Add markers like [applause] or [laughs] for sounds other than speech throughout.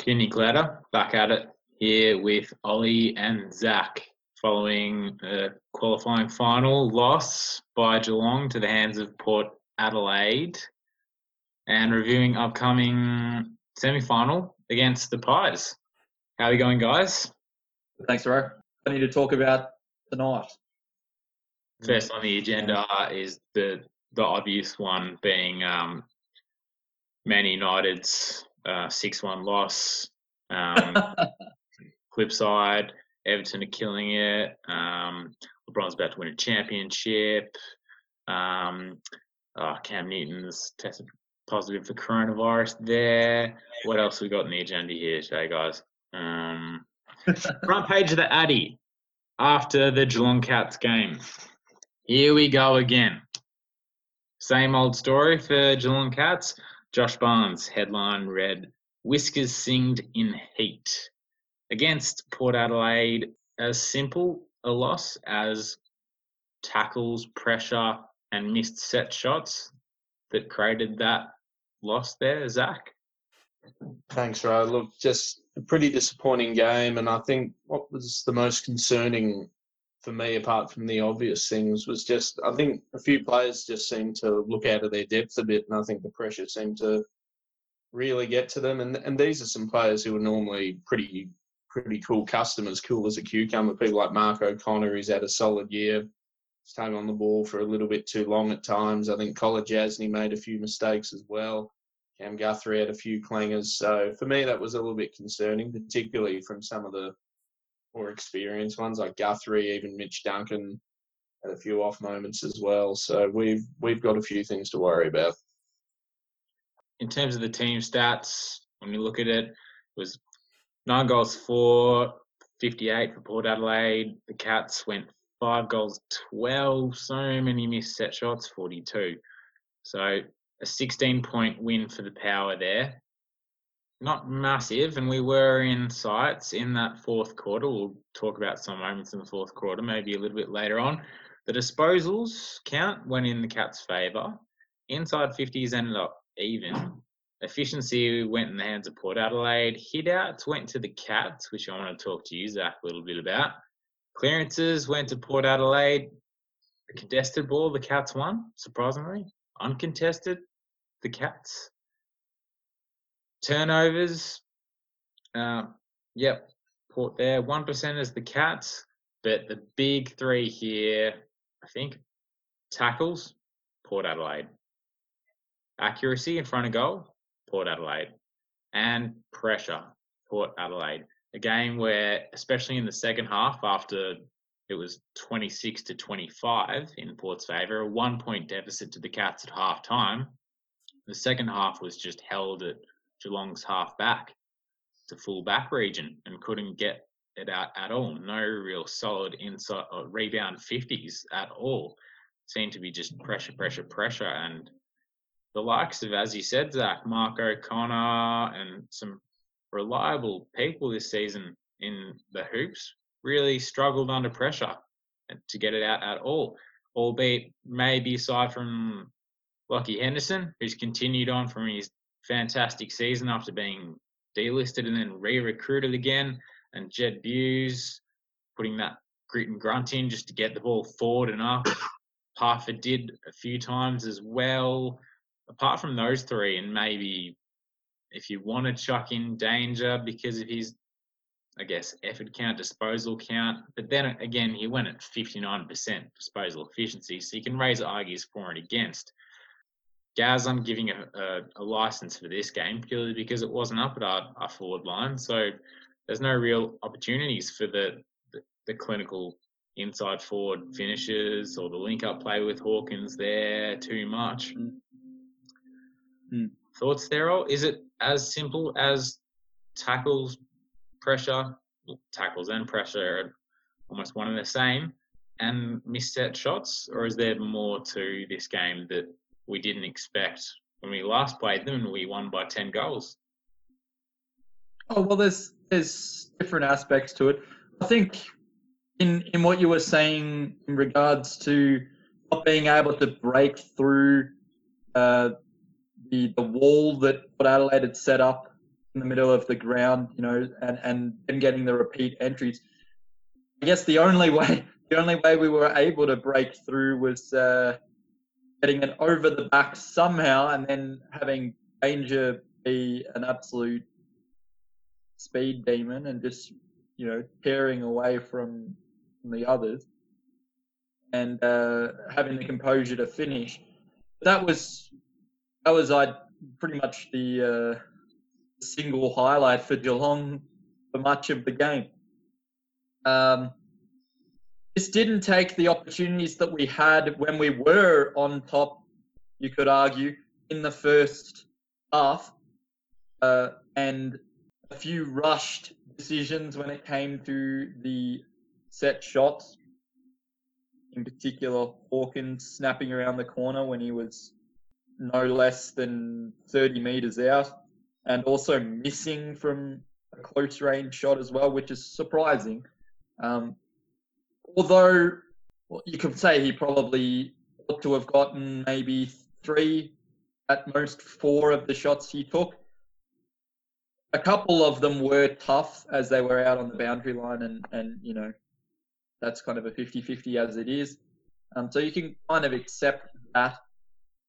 Clinic Ladder back at it here with Ollie and Zach following a qualifying final loss by Geelong to the hands of Port Adelaide and reviewing upcoming semi final against the Pies. How are we going, guys? Thanks, Ro. I need to talk about tonight. First on the agenda is the the obvious one being um, Man United's uh, six one loss. Um, [laughs] flip side, Everton are killing it. Um, LeBron's about to win a championship. Um, oh, Cam Newton's tested positive for coronavirus there. What else we got in the agenda here today, guys? Um, front page of the Addy after the Geelong Cats game. Here we go again. Same old story for Geelong Cats. Josh Barnes, headline read, Whiskers singed in heat. Against Port Adelaide, as simple a loss as tackles, pressure, and missed set shots that created that loss there, Zach? Thanks, Ro. Look, just a pretty disappointing game, and I think what was the most concerning for me, apart from the obvious things, was just I think a few players just seemed to look out of their depth a bit, and I think the pressure seemed to really get to them. And and these are some players who are normally pretty pretty cool customers, cool as a cucumber. People like Mark O'Connor, who's had a solid year, staying on the ball for a little bit too long at times. I think Kolodjashnij made a few mistakes as well. Cam Guthrie had a few clangers. So for me, that was a little bit concerning, particularly from some of the more experienced ones like Guthrie, even Mitch Duncan had a few off moments as well. So we've we've got a few things to worry about. In terms of the team stats, when you look at it, it was nine goals for 58 for Port Adelaide. The Cats went five goals, 12. So many missed set shots, 42. So a 16 point win for the Power there. Not massive, and we were in sights in that fourth quarter. We'll talk about some moments in the fourth quarter, maybe a little bit later on. The disposals count went in the Cats' favour. Inside 50s ended up even. Efficiency went in the hands of Port Adelaide. Hit outs went to the Cats, which I want to talk to you, Zach, a little bit about. Clearances went to Port Adelaide. The contested ball, the Cats won, surprisingly. Uncontested, the Cats. Turnovers, uh, yep, Port there. 1% is the Cats, but the big three here, I think, tackles, Port Adelaide. Accuracy in front of goal, Port Adelaide. And pressure, Port Adelaide. A game where, especially in the second half, after it was 26 to 25 in Port's favour, a one point deficit to the Cats at half time. The second half was just held at Geelong's half back to full back region and couldn't get it out at all. No real solid inside or rebound 50s at all. Seemed to be just pressure, pressure, pressure. And the likes of, as you said, Zach, Mark O'Connor, and some reliable people this season in the hoops really struggled under pressure to get it out at all. Albeit maybe aside from Lachie Henderson, who's continued on from his fantastic season after being delisted and then re-recruited again, and Jed Bews putting that grit and grunt in just to get the ball forward and up. [coughs] Did a few times as well. Apart from those three, and maybe if you want to chuck in danger because of his, I guess, effort count, disposal count, but then again, he went at 59% disposal efficiency, so you can raise argues for and against. Gaz, I'm giving a, a, a, license for this game purely because it wasn't up at our, our forward line. So there's no real opportunities for the, the, the clinical inside forward finishes or the link up play with Hawkins there too much. Mm. Thoughts there, Is it as simple as tackles, pressure, tackles and pressure are almost one and the same, and misset shots, or is there more to this game that we didn't expect when we last played them and we won by 10 goals. Oh, well, there's, there's different aspects to it. I think in, in what you were saying in regards to not being able to break through uh, the, the wall that what Adelaide had set up in the middle of the ground, you know, and and getting the repeat entries. I guess the only way [laughs] the only way we were able to break through was uh, getting it over the back somehow, and then having Danger be an absolute speed demon and just you know tearing away from, from the others, and uh, having the composure to finish. That was that was I pretty much the uh, single highlight for Geelong for much of the game. Um, this didn't take the opportunities that we had when we were on top, you could argue, in the first half, uh, and a few rushed decisions when it came to the set shots. In particular, Hawkins snapping around the corner when he was no less than 30 metres out, and also missing from a close range shot as well, which is surprising. Um, although you could say he probably ought to have gotten maybe three, at most four of the shots he took. A couple of them were tough as they were out on the boundary line, and, and you know, that's kind of a 50 50 as it is. Um, so you can kind of accept that.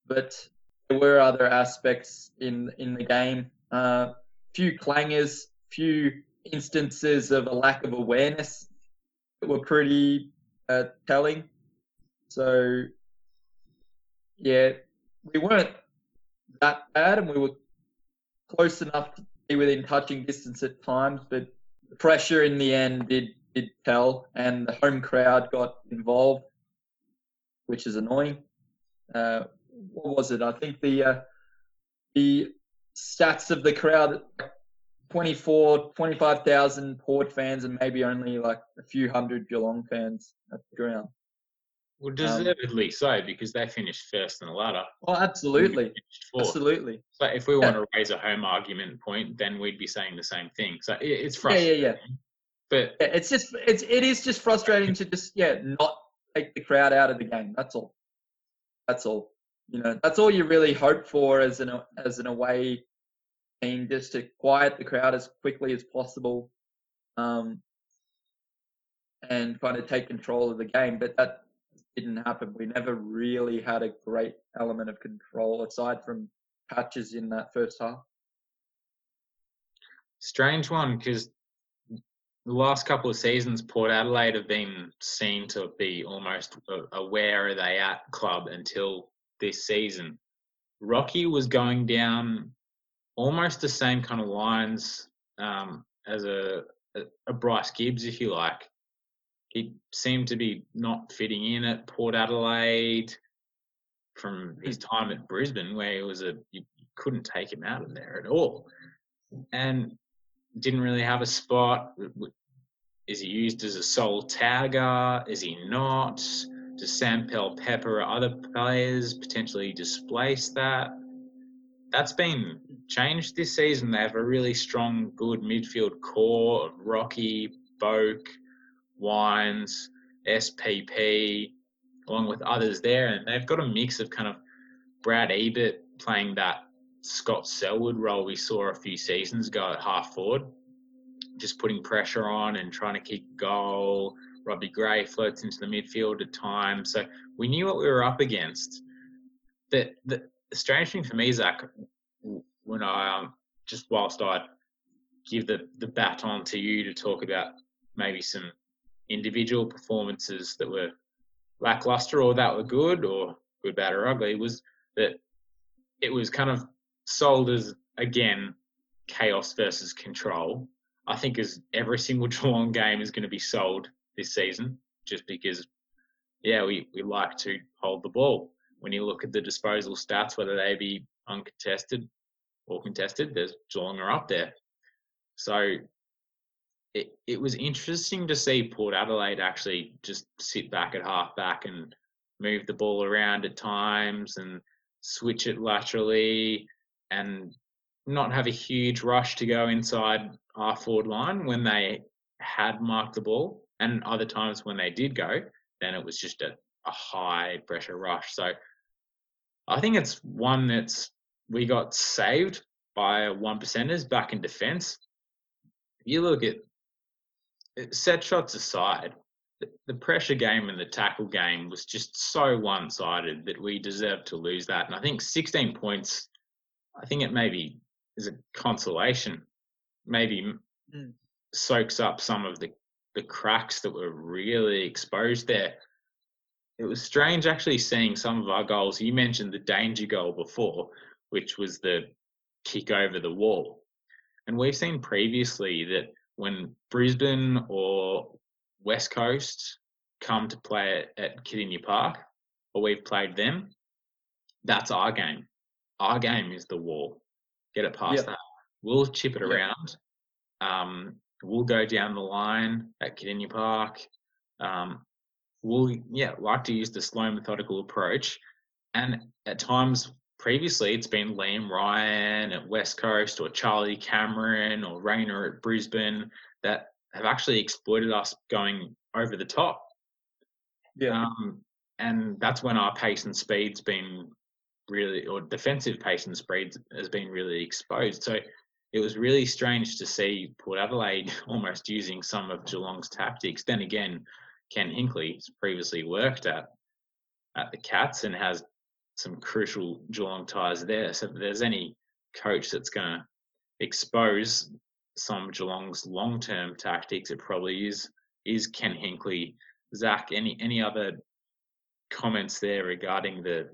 But there were other aspects in, in the game. Uh, few clangers, few instances of a lack of awareness were pretty uh, telling. So, yeah, we weren't that bad, and we were close enough to be within touching distance at times, but the pressure in the end did did tell, and the home crowd got involved, which is annoying. Uh, what was it? I think the uh, the stats of the crowd 24, 25,000 Port fans and maybe only like a few hundred Geelong fans at the ground. Well, deservedly um, so because they finished first in the ladder. Oh, absolutely, absolutely. So if we want to raise a home argument point, then we'd be saying the same thing. So it's frustrating. Yeah, yeah, yeah. But yeah, it's just it's it is just frustrating to just yeah not take the crowd out of the game. That's all. That's all. You know, that's all you really hope for as an as an away team, just to quiet the crowd as quickly as possible, um, and kind of take control of the game. But that didn't happen. We never really had a great element of control aside from patches in that first half. Strange one because the last couple of seasons, Port Adelaide have been seen to be almost a where are they at club until this season. Rocky was going down almost the same kind of lines um, as a, a, Bryce Gibbs, if you like. He seemed to be not fitting in at Port Adelaide from his time at Brisbane, where he was a you couldn't take him out of there at all, and didn't really have a spot. Is he used as a sole tagger? Is he not? Does Sam Powell-Pepper or other players potentially displace that? That's been changed this season. They have a really strong, good midfield core of Rocky, Boak, Wines, SPP, along with others there. And they've got a mix of kind of Brad Ebert playing that Scott Selwood role we saw a few seasons ago at half forward, just putting pressure on and trying to keep goal. Robbie Gray floats into the midfield at times. So we knew what we were up against. The, the, the strange thing for me, Zach, when I um, just whilst I give the, the baton to you to talk about maybe some individual performances that were lackluster or that were good or good, bad, or ugly was that it was kind of sold as again chaos versus control. I think as every single [laughs] Geelong game is going to be sold this season, just because, yeah, we, we like to hold the ball. When you look at the disposal stats, whether they be uncontested or contested, there's Geelong are up there. So it, it was interesting to see Port Adelaide actually just sit back at half back and move the ball around at times and switch it laterally and not have a huge rush to go inside our forward line when they had marked the ball. And other times when they did go, then it was just a, a high pressure rush. So I think it's one that's we got saved by one percenters back in defence. You look at set shots aside, the pressure game and the tackle game was just so one sided that we deserved to lose that. And I think 16 points, I think it maybe is a consolation, maybe mm. soaks up some of the, the cracks that were really exposed there. It was strange actually seeing some of our goals. You mentioned the danger goal before, which was the kick over the wall. And we've seen previously that when Brisbane or West Coast come to play at, at Park, or we've played them, that's our game. Our game is the wall. Get it past yep. that. We'll chip it yep. around. Um, we'll go down the line at Kardinia Park. Um, we'll yeah like to use the slow methodical approach, and at times previously it's been Liam Ryan at West Coast or Charlie Cameron or Rayner at Brisbane that have actually exploited us going over the top. Yeah. Um, and that's when our pace and speed's been really, or defensive pace and speed has been really exposed. So it was really strange to see Port Adelaide [laughs] almost using some of Geelong's tactics. Then again, Ken Hinkley's previously worked at at the Cats and has some crucial Geelong ties there. So if there's any coach that's going to expose some Geelong's long-term tactics, it probably is is Ken Hinkley. Zach, any any other comments there regarding the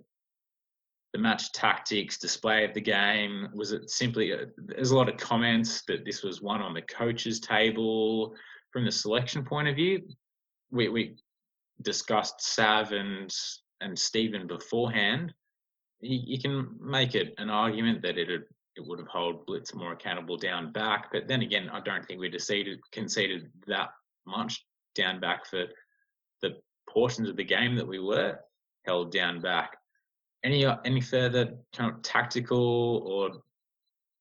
the match tactics, display of the game? Was it simply a, there's a lot of comments that this was one on the coaches table from the selection point of view? We we discussed Sav and and Stephen beforehand. You, you can make it an argument that it it would have held Blitz more accountable down back. But then again, I don't think we conceded conceded that much down back for the portions of the game that we were held down back. Any any further kind of tactical or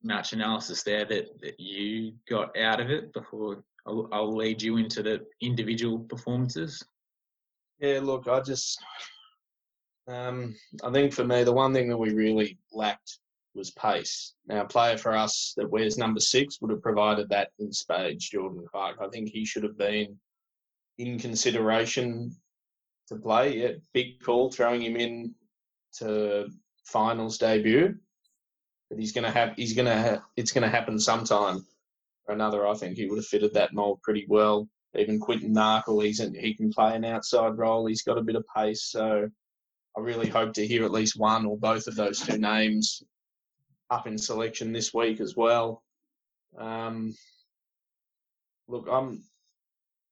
match analysis there that, that you got out of it before I'll, I'll lead you into the individual performances? Yeah, look, I just um, I think for me the one thing that we really lacked was pace. Now, a player for us that wears number six would have provided that in spades, Jordan Clark. I think he should have been in consideration to play. Yeah, big call throwing him in to finals debut. But he's gonna have he's gonna ha- it's gonna happen sometime another. I think he would have fitted that mold pretty well. Even Quinton Narkle, he's in, he can play an outside role. He's got a bit of pace, so I really hope to hear at least one or both of those two names up in selection this week as well. Um, look, I'm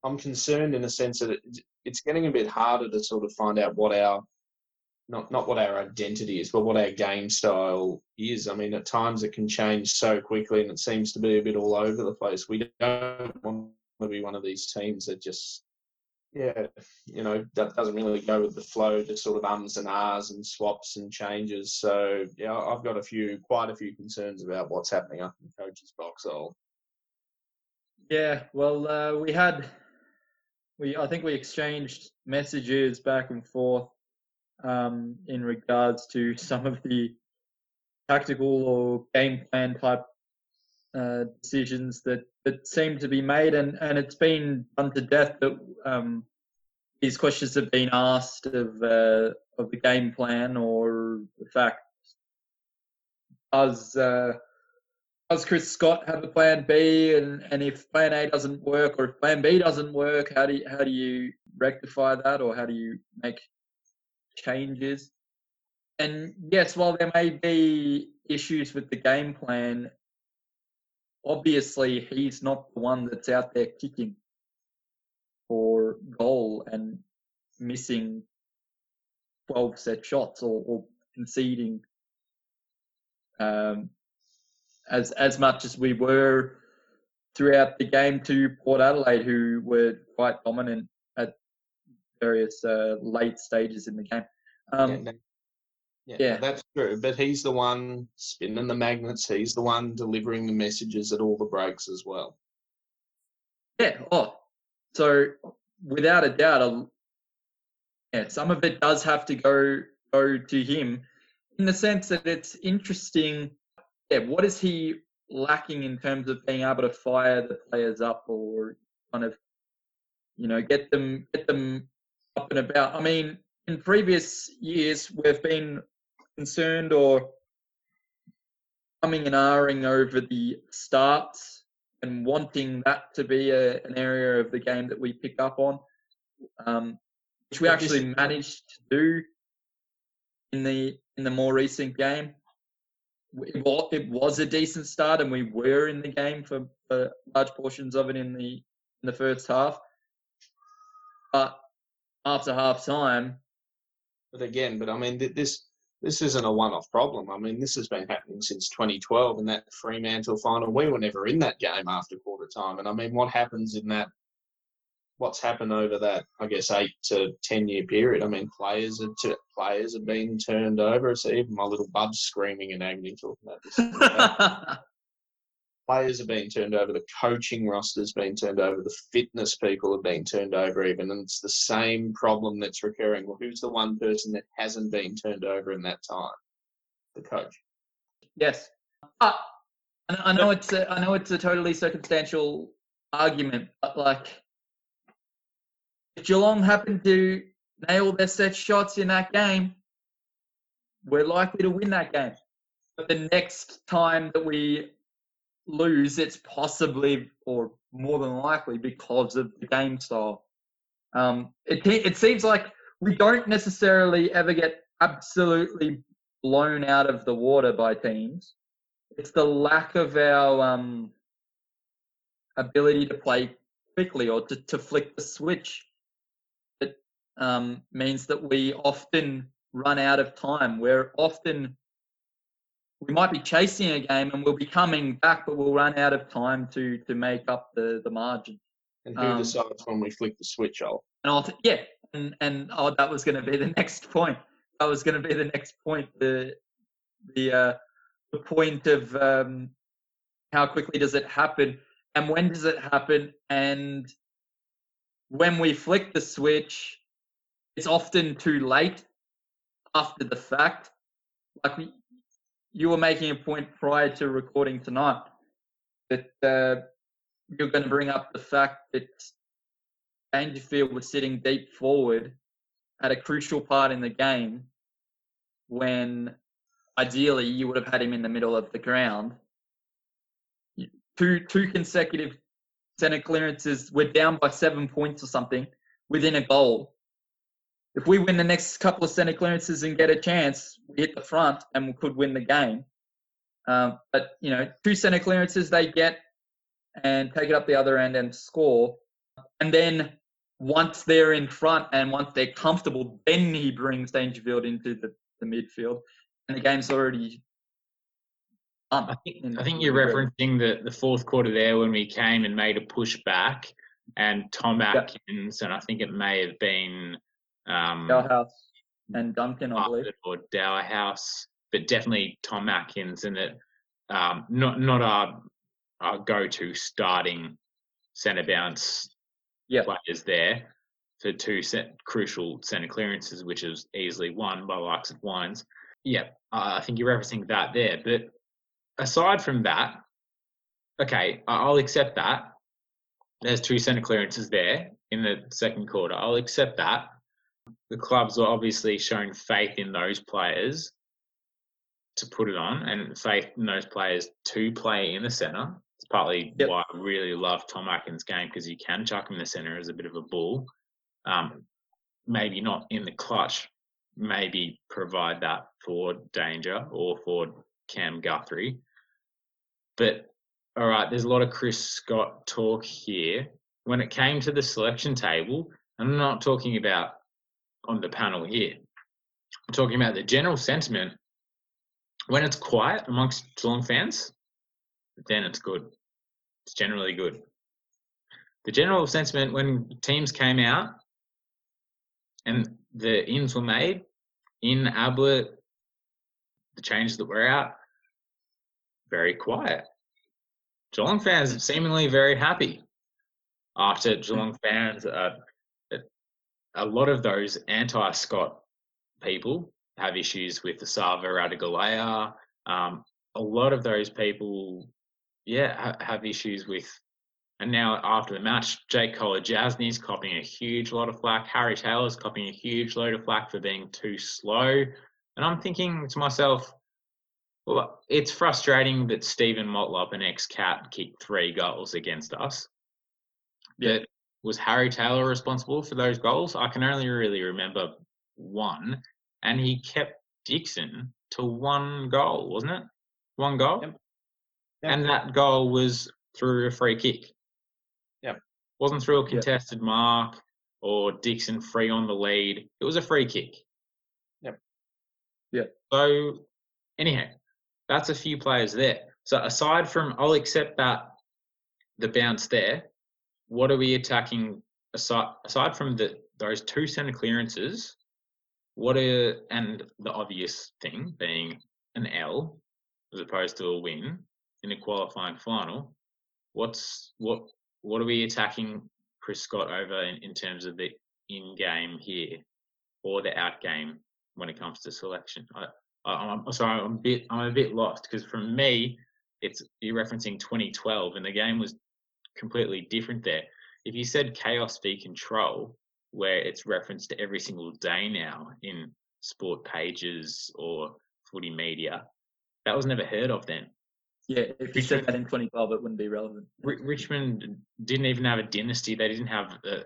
I'm concerned in a sense that it, it's getting a bit harder to sort of find out what our not not what our identity is, but what our game style is. I mean, at times it can change so quickly, and it seems to be a bit all over the place. We don't want to be one of these teams that just yeah, you know, that doesn't really go with the flow, just sort of ums and ahs and swaps and changes. So yeah, I've got a few, quite a few concerns about what's happening up in coach's foxhole. Yeah, well, uh, we had, we I think we exchanged messages back and forth um, in regards to some of the tactical or game plan type uh, decisions that, that seem to be made, and, and it's been done to death that um, these questions have been asked of uh, of the game plan or the fact does uh, does Chris Scott have a plan B, and, and if plan A doesn't work or if plan B doesn't work, how do you, how do you rectify that or how do you make changes? And yes, while there may be issues with the game plan, obviously he's not the one that's out there kicking for goal and missing 12 set shots or, or conceding um, as as much as we were throughout the game to Port Adelaide, who were quite dominant various uh, late stages in the game. Um, yeah, yeah, yeah. that's true. But he's the one spinning the magnets. He's the one delivering the messages at all the breaks as well. Yeah. Oh, so without a doubt, yeah, some of it does have to go go to him, in the sense that it's interesting yeah, what is he lacking in terms of being able to fire the players up or kind of, you know, get them get them up and about? I mean, in previous years, we've been concerned or coming and ahhing over the starts and wanting that to be a, an area of the game that we pick up on, um, which we actually managed to do in the in the more recent game. It was, it was a decent start, and we were in the game for, for large portions of it in the in the first half. But after half time, but again, but I mean, this this isn't a one-off problem. I mean, this has been happening since 2012 in that Fremantle final. We were never in that game after quarter time, and I mean, what happens in that? What's happened over that? I guess eight to ten year period. I mean, players are t- players have been turned over. So even my little bub's screaming in agony talking about this. [laughs] Um, players are being turned over, the coaching roster's been turned over, the fitness people have been turned over, even, and it's the same problem that's recurring. Well, who's the one person that hasn't been turned over in that time? The coach. Yes, uh, I know it's a, I know it's a totally circumstantial argument, but like, if Geelong happen to nail their set shots in that game, we're likely to win that game. But the next time that we lose, it's possibly or more than likely because of the game style. Um, it it seems like we don't necessarily ever get absolutely blown out of the water by teams. It's the lack of our um, ability to play quickly or to, to flick the switch that um, means that we often run out of time. We're often we might be chasing a game and we'll be coming back, but we'll run out of time to to make up the the margin. And who um, decides when we flick the switch off? And I'll t- yeah, and and oh, that was going to be the [laughs] next point. That was going to be the next point. The the uh, the point of um, how quickly does it happen, and when does it happen, and when we flick the switch, it's often too late after the fact. Like we, you were making a point prior to recording tonight that uh, you're going to bring up the fact that Dangerfield was sitting deep forward at a crucial part in the game when ideally you would have had him in the middle of the ground. Two two consecutive center clearances. We're down by seven points or something within a goal if we win the next couple of center clearances and get a chance, we hit the front and we could win the game. Um, but you know, two center clearances they get and take it up the other end and score. And then once they're in front and once they're comfortable, then he brings Dangerfield into the, the midfield, and the game's already. Um, I think, I think you're referencing the, the fourth quarter there when we came and made a push back, and Tom Atkins, yep. and I think it may have been um, House and Duncan, I believe. Or Dahlhaus, but definitely Tom Atkins, and it um, not not our, our go-to starting centre bounce yep. players there for two set, crucial centre clearances, which is easily won by the likes of Wines. Yeah, uh, I think you're referencing that there. But aside from that, okay, I'll accept that. There's two centre clearances there in the second quarter. I'll accept that the clubs are obviously showing faith in those players to put it on and faith in those players to play in the centre. It's partly yep. why I really love Tom Atkins' game because you can chuck him in the centre as a bit of a bull. Um, maybe not in the clutch, maybe provide that for Danger or for Cam Guthrie. But all right, there's a lot of Chris Scott talk here. When it came to the selection table, I'm not talking about on the panel here. I'm talking about the general sentiment. When it's quiet amongst Geelong fans, then it's good. It's generally good. The general sentiment when teams came out and the ins were made in Ablett, the changes that were out, very quiet. Geelong fans seemingly very happy after Geelong fans are a lot of those anti-Scott people have issues with the Sava Ratugolea, um, a lot of those people, yeah, ha- have issues with. And now after the match, Jake Kolodjashnij's copying a huge lot of flack. Harry Taylor's copying a huge load of flack for being too slow. And I'm thinking to myself, well, it's frustrating that Steven Motlop, an ex-cat, kicked three goals against us. Yeah. But was Harry Taylor responsible for those goals? I can only really remember one, and he kept Dixon to one goal, wasn't it? One goal. Yep. Yep. And that goal was through a free kick. Yep. Wasn't through a Yep. contested mark or Dixon free on the lead. It was a free kick. Yep. Yeah. So anyhow, that's a few players there. So aside from, I'll accept that the bounce there. What are we attacking aside aside from the those two centre clearances? What are and the obvious thing being an L as opposed to a win in a qualifying final? What's what what are we attacking Chris Scott over in, in terms of the in game here or the out game when it comes to selection? I, I'm sorry, I'm a bit I'm a bit lost because from me, it's you're referencing 2012 and the game was completely different there. If you said chaos v control, where it's referenced to every single day now in sport pages or footy media, that was never heard of then. Yeah, if you said that in 2012, it wouldn't be relevant. R- Richmond didn't even have a dynasty. They didn't have uh,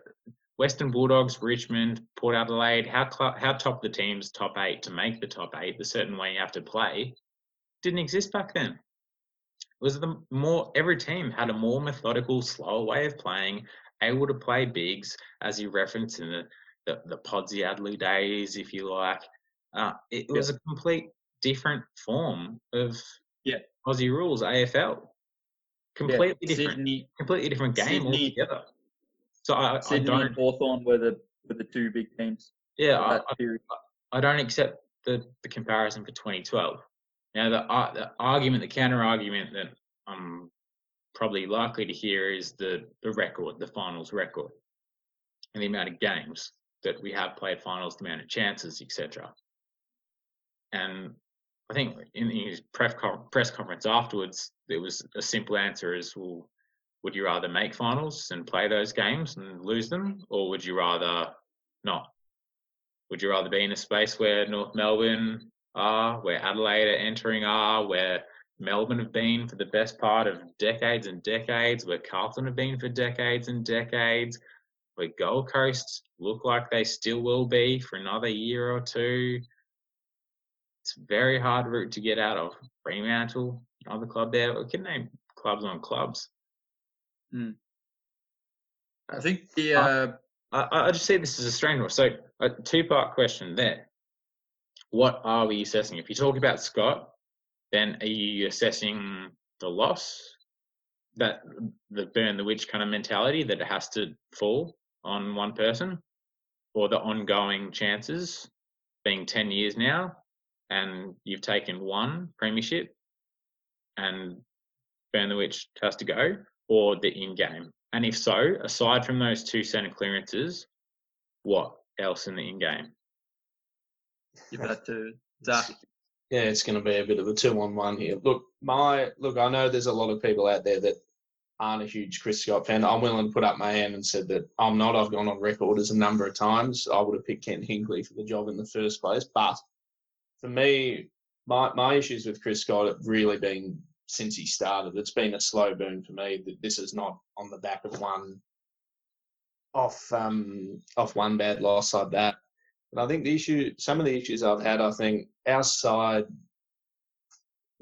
Western Bulldogs, Richmond, Port Adelaide. How cl- how top the teams top eight to make the top eight? The certain way you have to play didn't exist back then. Was the more every team had a more methodical, slower way of playing, able to play bigs, as you referenced in the the, the Podsy Adley days, if you like. Uh, it Yeah. was a complete different form of Yeah. Aussie rules, AFL. Completely yeah, different Sydney, completely different game Sydney- altogether. So I, I Sydney don't, and Hawthorn were the were the two big teams. yeah, of I. I don't accept the, the comparison for 2012. Now the ar- the argument, the counter argument that I'm probably likely to hear is the the record, the finals record, and the amount of games that we have played finals, the amount of chances, etc. And I think in his press press conference afterwards, there was a simple answer: is well, would you rather make finals and play those games and lose them, or would you rather not? Would you rather be in a space where North Melbourne are, where Adelaide are entering are, where Melbourne have been for the best part of decades and decades, where Carlton have been for decades and decades, where Gold Coast look like they still will be for another year or two? It's a very hard route to get out of. Fremantle, another club there. We can name clubs on clubs. I think the uh, I, I just see this as a strange one. So, a two part question there. What are we assessing? If you talk about Scott, then are you assessing the loss, that the burn the witch kind of mentality that it has to fall on one person, or the ongoing chances being 10 years now and you've taken one premiership and burn the witch has to go, or the in game? And if so, aside from those two centre clearances, what else in the in game? Give that to Zach. Yeah, it's going to be a bit of a two-on-one here. Look, my look, I know there's a lot of people out there that aren't a huge Chris Scott fan. I'm willing to put up my hand and said that I'm not. I've gone on record as a number of times. I would have picked Ken Hinkley for the job in the first place. But for me, my my issues with Chris Scott have really been since he started. It's been a slow burn for me. That this is not on the back of one off um off one bad loss like that. But I think the issue, some of the issues I've had, I think our side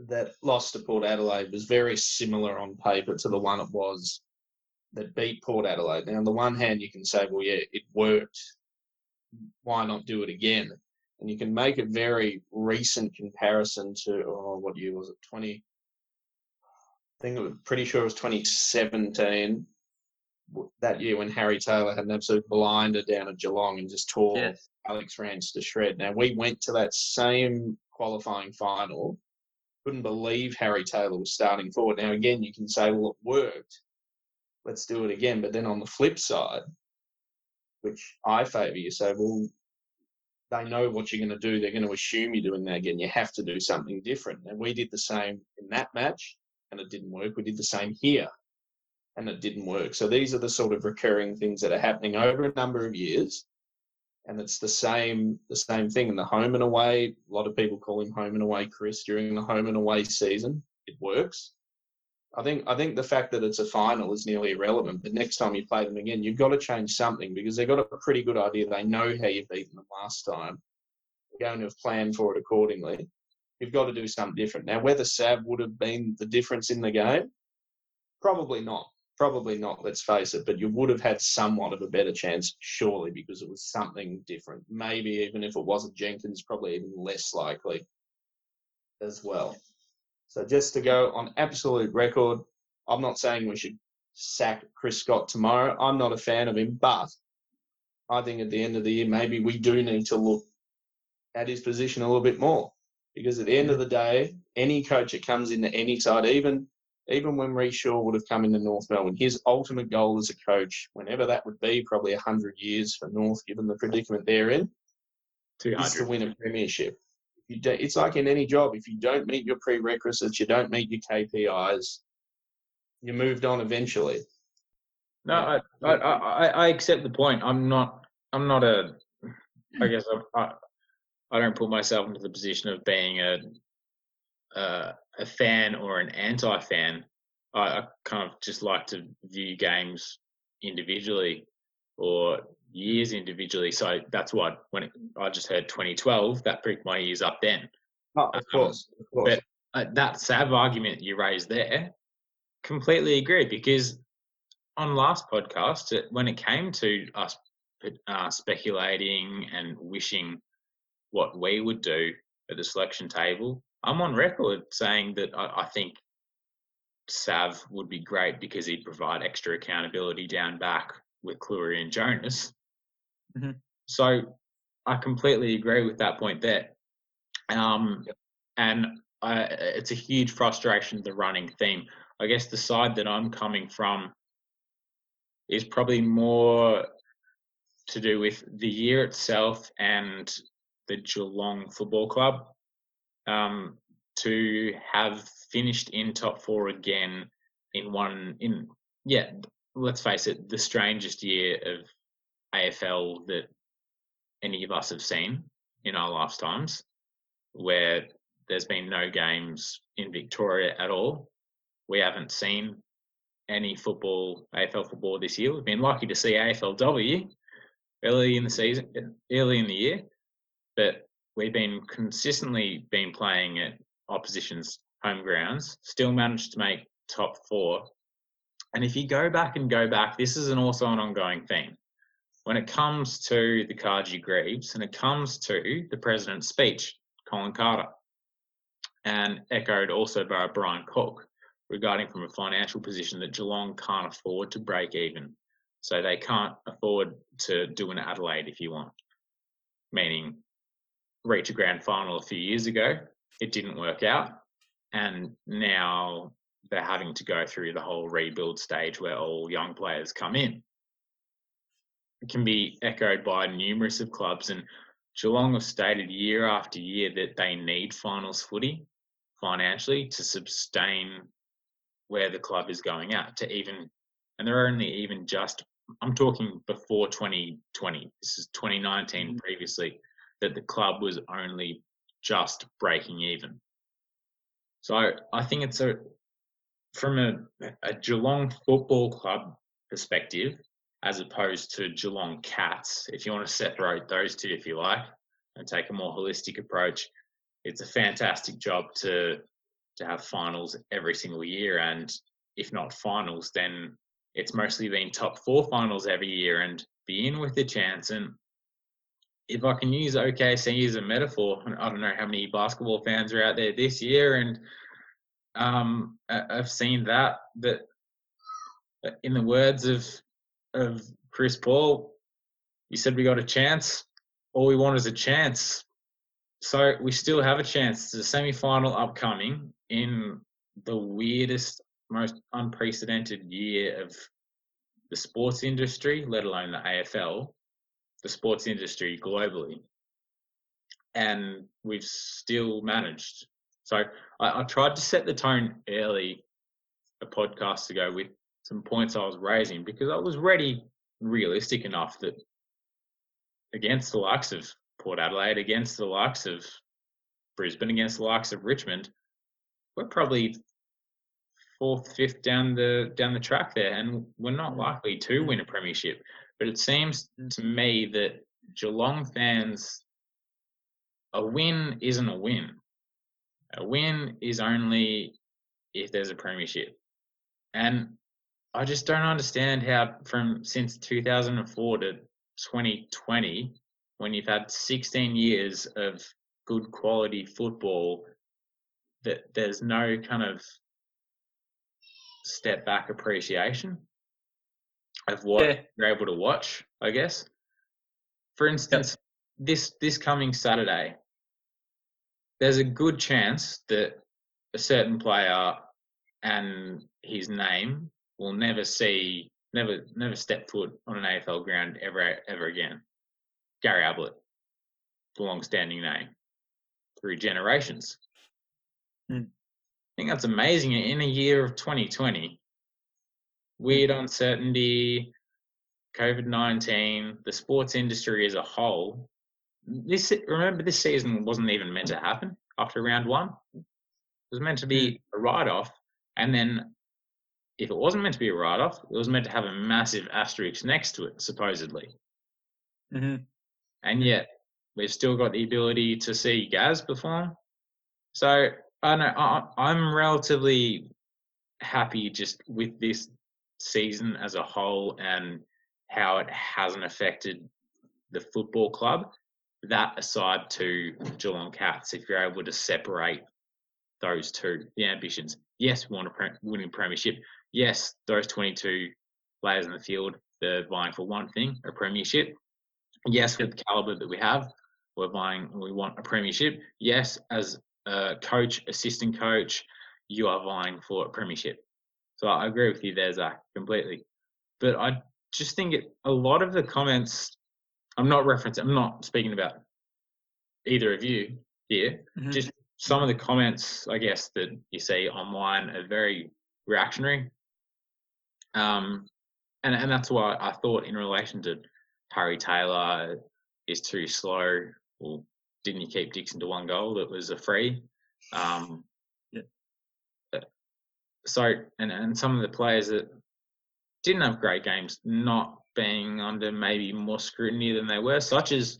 that lost to Port Adelaide was very similar on paper to the one it was that beat Port Adelaide. Now, on the one hand, you can say, well, yeah, it worked. Why not do it again? And you can make a very recent comparison to, oh, what year was it? 20, I think it was pretty sure it was 2017 w- that year when Harry Taylor had an absolute blinder down at Geelong and just tore Yes. Alex Rance to shred. Now we went to that same qualifying final. Couldn't believe Harry Taylor was starting forward. Now again, you can say, well, it worked. Let's do it again. But then on the flip side, which I favour, you say, well, they know what you're going to do. They're going to assume you're doing that again. You have to do something different. And we did the same in that match, and it didn't work. We did the same here, and it didn't work. So these are the sort of recurring things that are happening over a number of years. And it's the same, the same thing in the home and away. A lot of people call him home and away Chris during the home and away season. It works. I think I think the fact that it's a final is nearly irrelevant. But next time you play them again, you've got to change something because they've got a pretty good idea. They know how you beat them last time. They're going to have planned for it accordingly. You've got to do something different. Now, whether Sav would have been the difference in the game, probably not. Probably not. Let's face it. But you would have had somewhat of a better chance, surely, because it was something different. Maybe even if it wasn't Jenkins, probably even less likely as well. So just to go on absolute record, I'm not saying we should sack Chris Scott tomorrow. I'm not a fan of him, but I think at the end of the year, maybe we do need to look at his position a little bit more. Because at the end of the day, any coach that comes into any side, even even when Rhyce Shaw would have come into North Melbourne, his ultimate goal as a coach, whenever that would be, probably 100 years for North, given the predicament they're in, is to win a premiership you do, it's like in any job. If you don't meet your prerequisites, you don't meet your KPIs, you moved on eventually. No, I, I, I, I accept the point. I'm not. I'm not a. I guess I, I, I don't put myself into the position of being a, a, a fan or an anti-fan. I, I kind of just like to view games individually, or years individually. So that's what when it, I just heard 2012, that pricked my ears up then. Oh, of course, um, of course. But uh, that Sav argument you raised there, completely agree because on last podcast, it, when it came to us uh, speculating and wishing what we would do at the selection table, I'm on record saying that I, I think Sav would be great because he'd provide extra accountability down back with Clurey and Jonas. Mm-hmm. So I completely agree with that point there. Um, yep. And I, it's a huge frustration, the running theme. I guess the side that I'm coming from is probably more to do with the year itself and the Geelong Football Club. Um, to have finished in top four again in one in yeah let's face it the strangest year of AFL that any of us have seen in our lifetimes, where there's been no games in Victoria at all. We haven't seen any football, AFL football this year. We've been lucky to see AFLW early in the season, early in the year, but we've been consistently been playing at opposition's home grounds, still managed to make top four. And if you go back and go back, this is an also an ongoing theme when it comes to the Carji Greeves and it comes to the president's speech, Colin Carter, and echoed also by Brian Cook regarding from a financial position that Geelong can't afford to break even. So they can't afford to do an Adelaide if you want, meaning reach a grand final a few years ago. It didn't work out. And now they're having to go through the whole rebuild stage where all young players come in It can be echoed by numerous of clubs. And Geelong have stated year after year that they need finals footy financially to sustain where the club is going at to even and they're only even just I'm talking before 2020 this is 2019 mm-hmm. previously that the club was only just breaking even so I think it's a from a, a Geelong football club perspective as opposed to Geelong Cats. If you want to separate those two, if you like, and take a more holistic approach, it's a fantastic job to to have finals every single year. And if not finals, then it's mostly been top four finals every year and be in with a chance. And if I can use OKC as a metaphor, I don't know how many basketball fans are out there this year, and um, I've seen that that in the words of of Chris Paul, you said we got a chance. All we want is a chance. So we still have a chance. It's a semi final upcoming in the weirdest, most unprecedented year of the sports industry, let alone the AFL, the sports industry globally. and we've still managed. So I, I tried to set the tone early, a podcast ago, with some points I was raising because I was ready, realistic enough that against the likes of Port Adelaide, against the likes of Brisbane, against the likes of Richmond, we're probably fourth, fifth down the down the track there, and we're not mm. likely to win a premiership. But it seems to me that Geelong fans, a win isn't a win. A win is only if there's a premiership, and I just don't understand how from since 2004 to 2020, when you've had 16 years of good quality football, that there's no kind of step back appreciation of what Yeah. you're able to watch, I guess. For instance, this this coming Saturday, there's a good chance that a certain player and his name will never see never never step foot on an AFL ground ever ever again. Gary Ablett, the long standing name through generations. Hmm. I think that's amazing in a year of 2020. Weird uncertainty, COVID 19, the sports industry as a whole. This remember this season wasn't even meant to happen after round one. It was meant to be a write off, and then if it wasn't meant to be a write off, it was meant to have a massive asterisk next to it, supposedly. hmm And yet we've still got the ability to see Gaz perform. So I know. I, I'm relatively happy just with this season as a whole and how it hasn't affected the football club. That aside to Geelong Cats, if you're able to separate those two, the ambitions. Yes, we want a pre- winning premiership. Yes, those 22 players in the field, they're vying for one thing, a premiership. Yes, with the caliber that we have, we're vying. We want a premiership. Yes, as a coach, assistant coach, you are vying for a premiership. So I agree with you there, Zach, completely. But I just think it, a lot of the comments, I'm not referencing, I'm not speaking about either of you here. Mhm. Just some of the comments, I guess, that you see online are very reactionary. Um, and, and that's why I thought in relation to Harry Taylor is too slow. Well, didn't you keep Dixon to one goal that was a free? Um, So, and, and some of the players that didn't have great games, not being under maybe more scrutiny than they were, such as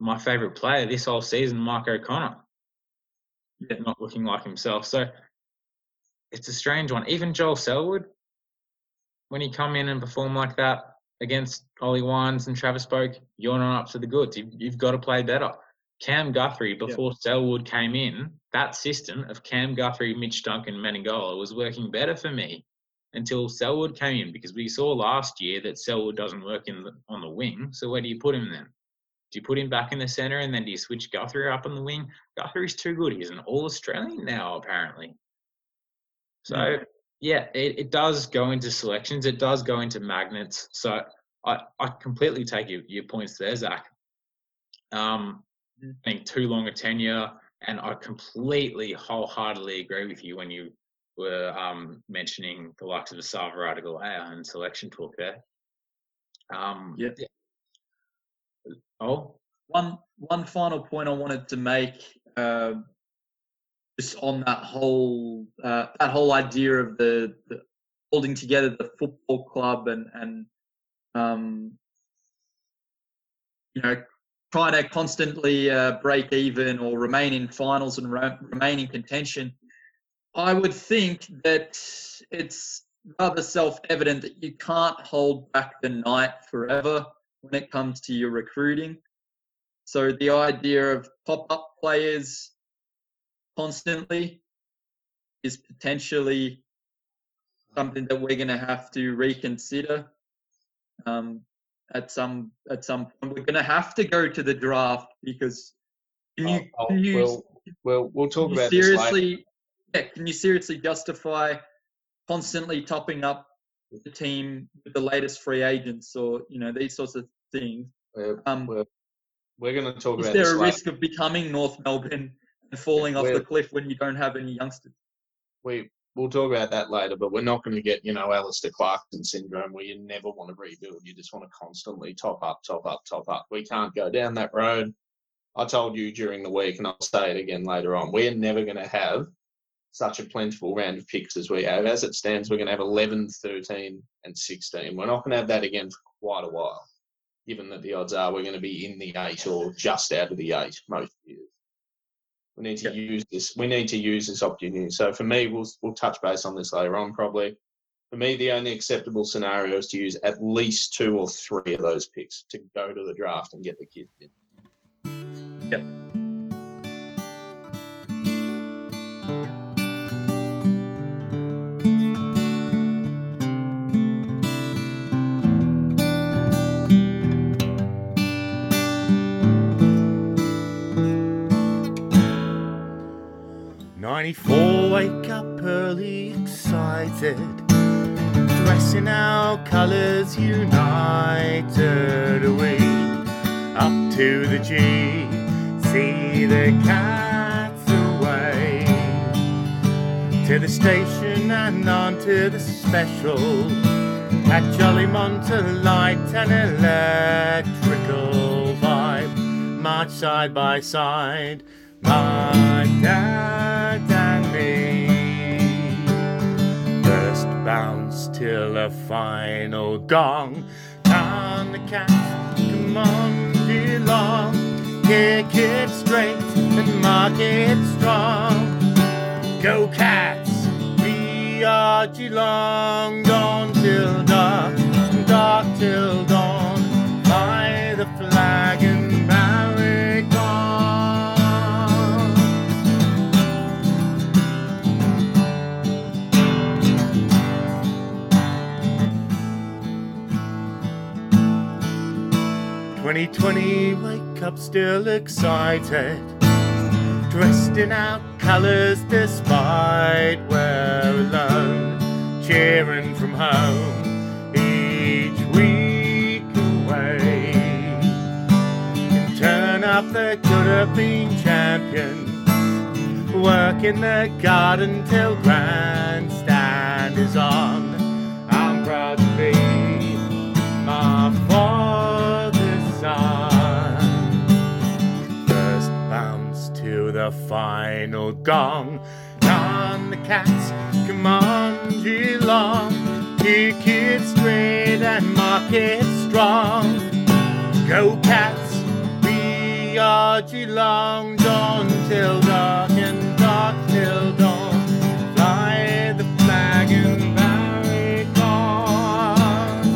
my favourite player this whole season, Mike O'Connor, Yeah. not looking like himself. So it's a strange one. Even Joel Selwood, when he come in and perform like that against Ollie Wines and Travis Boak, you're not up to the goods. You've, you've got to play better. Cam Guthrie, before Selwood came in, that system of Cam Guthrie, Mitch Duncan, Menegola was working better for me until Selwood came in because we saw last year that Selwood doesn't work in the, on the wing. So where do you put him then? Do you put him back in the centre and then do you switch Guthrie up on the wing? Guthrie's too good. He's an All Australian now, apparently. So Mm. yeah, it, it does go into selections. It does go into magnets. So I, I completely take your, your points there, Zach. Um. Being too long a tenure, and I completely wholeheartedly agree with you when you were um, mentioning the likes of the Sava article and selection talk there. Um, Yeah. Oh, One one final point I wanted to make, uh, just on that whole uh, that whole idea of the, the holding together the football club and and um, you know trying to constantly uh, break even or remain in finals and re- remain in contention. I would think that it's rather self-evident that you can't hold back the night forever when it comes to your recruiting. So the idea of pop-up players constantly is potentially something that we're going to have to reconsider um, at some at some point. We're going to have to go to the draft because can you, Oh, oh, can you, we'll, we'll, we'll talk about this seriously yeah, can you seriously justify constantly topping up the team with the latest free agents or you know these sorts of things? Uh, Um, Well, we're going to talk Is about there this a later. risk of becoming North Melbourne and falling off Well- the cliff when you don't have any youngsters? we we'll talk about that later, but we're not going to get you know Alastair Clarkson syndrome where you never want to rebuild. You just want to constantly top up, top up, top up. We can't go down that road. I told you during the week, and I'll say it again later on. We're never going to have such a plentiful round of picks as we have. As it stands, we're going to have 11, 13, and 16. We're not going to have that again for quite a while, given that the odds are we're going to be in the eight or just out of the eight most years. We need to use this. We need to use this opportunity. So for me, we'll we'll touch base on this later on probably. For me, the only acceptable scenario is to use at least two or three of those picks to go to the draft and get the kids in. Yep. Ninety-four, wake up early, excited. Dressing our colours united. We up to the G, see the cats away. To the station and on to the special. At Jolly Light and electrical vibe. March side by side, my dad bounce till the final gong. Down the cats, come on, belong. Kick it straight and mark it strong. Go cats, we are Geelong, dawn till dark, dark till dawn. 2020, wake up still excited. Dressed in our colours despite we're alone. Cheering from home each week away. And turn up the could have been champion. Work in the garden till grandstand is on. I'm proud to be my father son. First bounce to the final gong. On the cats, come on, Geelong. Kick it straight and mark it strong. Go cats, we are Geelong. Dawn till dark and dark till dawn. Fly the flag and barrack on.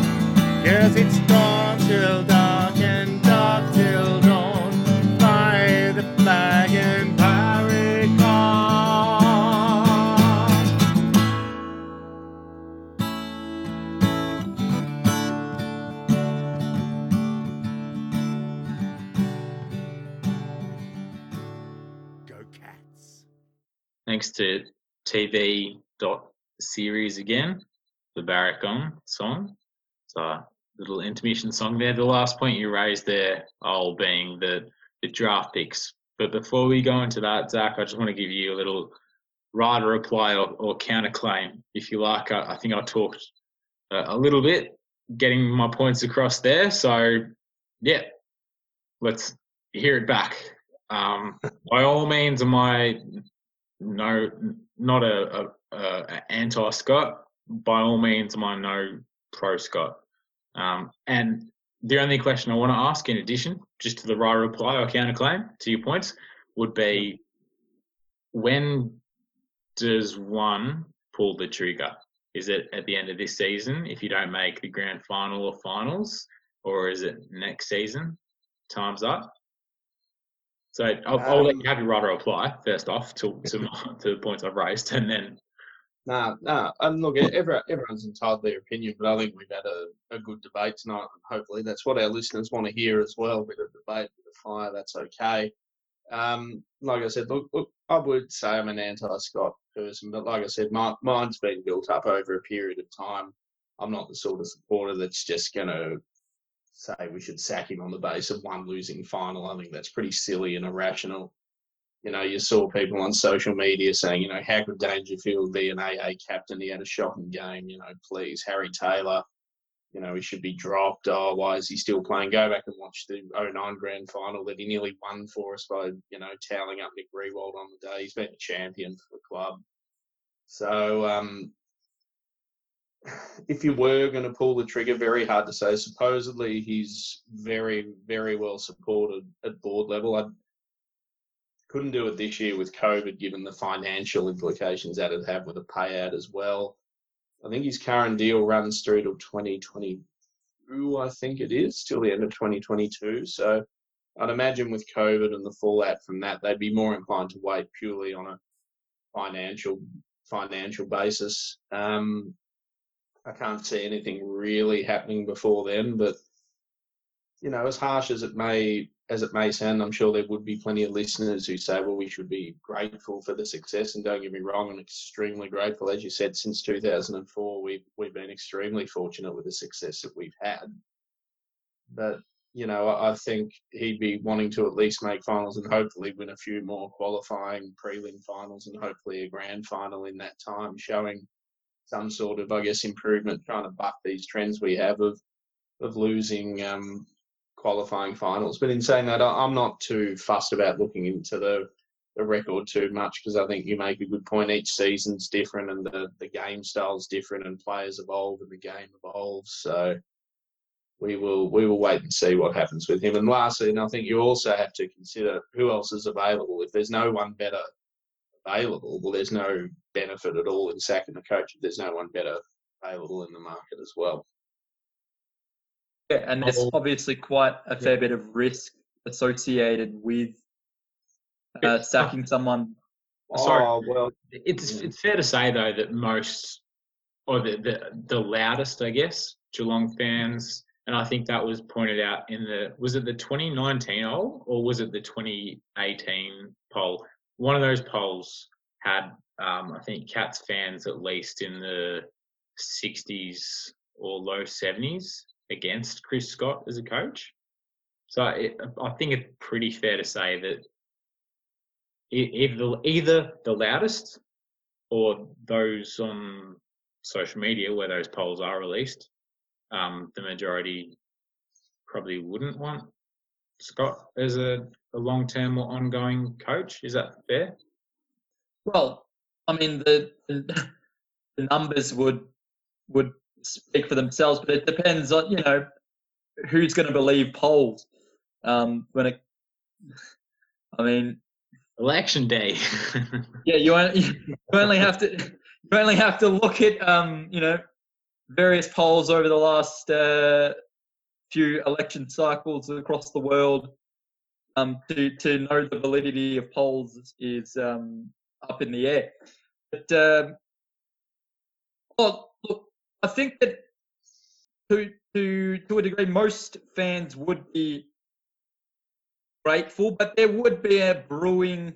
Yes, it's dawn till dark Thanks to TV dot series again, the Barrack song. So a little intermission song there. The last point you raised there, all being the the draft picks. But before we go into that, Zach, I just want to give you a little writer reply or, or counterclaim, if you like. I, I think I talked uh, a little bit, getting my points across there. So, yeah, let's hear it back. Um, by all means, am I no, not a, a, a anti Scott. By all means, am I no pro Scott. Um, and the only question I want to ask, in addition, just to the right reply or counterclaim to your points, would be when does one pull the trigger? Is it at the end of this season if you don't make the grand final or finals, or is it next season? Time's up. So I'll, I'll let you have your right reply first off to to, my, [laughs] to the points I've raised, and then Nah, nah. And look, every, everyone's entitled to their opinion, but I think we've had a, a good debate tonight. And hopefully, that's what our listeners want to hear as well. A bit of debate, a bit of fire. That's okay. Um, like I said, look, look, I would say I'm an anti-Scott person, but like I said, my, mine's been built up over a period of time. I'm not the sort of supporter that's just going to say we should sack him on the base of one losing final. I think that's pretty silly and irrational. You know, you saw people on social media saying, you know, how could Dangerfield be an AA captain? He had a shocking game. You know, please, Harry Taylor, you know, he should be dropped. Oh, why is he still playing? Go back and watch the 09 grand final that he nearly won for us by, you know, toweling up Nick Riewoldt on the day. He's been a champion for the club. So, um, if you were going to pull the trigger, very hard to say. Supposedly, he's very, very well supported at board level. I couldn't do it this year with COVID, given the financial implications that it had with a payout as well. I think his current deal runs through to 2022, I think it is, till the end of 2022. So I'd imagine with COVID and the fallout from that, they'd be more inclined to wait purely on a financial financial basis. Um, I can't see anything really happening before then, but you know, as harsh as it may as it may sound, I'm sure there would be plenty of listeners who say, "Well, we should be grateful for the success." And don't get me wrong, I'm extremely grateful. As you said, since 2004, we've we've been extremely fortunate with the success that we've had. But you know, I think he'd be wanting to at least make finals and hopefully win a few more qualifying prelim finals and hopefully a grand final in that time, showing some sort of, I guess, improvement, trying to buck these trends we have of of losing um, qualifying finals. But in saying that, I'm not too fussed about looking into the the record too much because I think you make a good point. Each season's different and the, the game style's different and players evolve and the game evolves. So we will we will wait and see what happens with him. And lastly, and I think you also have to consider who else is available. If there's no one better available, well, there's no benefit at all in sacking the coach if there's no one better available in the market as well. Yeah, and there's obviously quite a fair bit of risk associated with uh, sacking someone. Sorry. Oh, well, It's it's fair to say though that most, or the, the the loudest, I guess, Geelong fans, and I think that was pointed out in the was it the 2019 poll or was it the 2018 poll? One of those polls had, um, I think, Cats fans at least in the 60s or low 70s against Chris Scott as a coach. So it, I think it's pretty fair to say that either the, either the loudest or those on social media where those polls are released, um, the majority probably wouldn't want Scott as a, a long term or ongoing coach. Is that fair? Well, I mean the the, [laughs] the numbers would would speak for themselves, but it depends on you know who's going to believe polls. Um, when it, I mean, Election day. [laughs] yeah, you only, [laughs] you only have to you only have to look at um, you know various polls over the last uh, few election cycles across the world um, to to know the validity of polls is um, up in the air. But um, well, look, I think that to to to a degree, most fans would be grateful, but there would be a brewing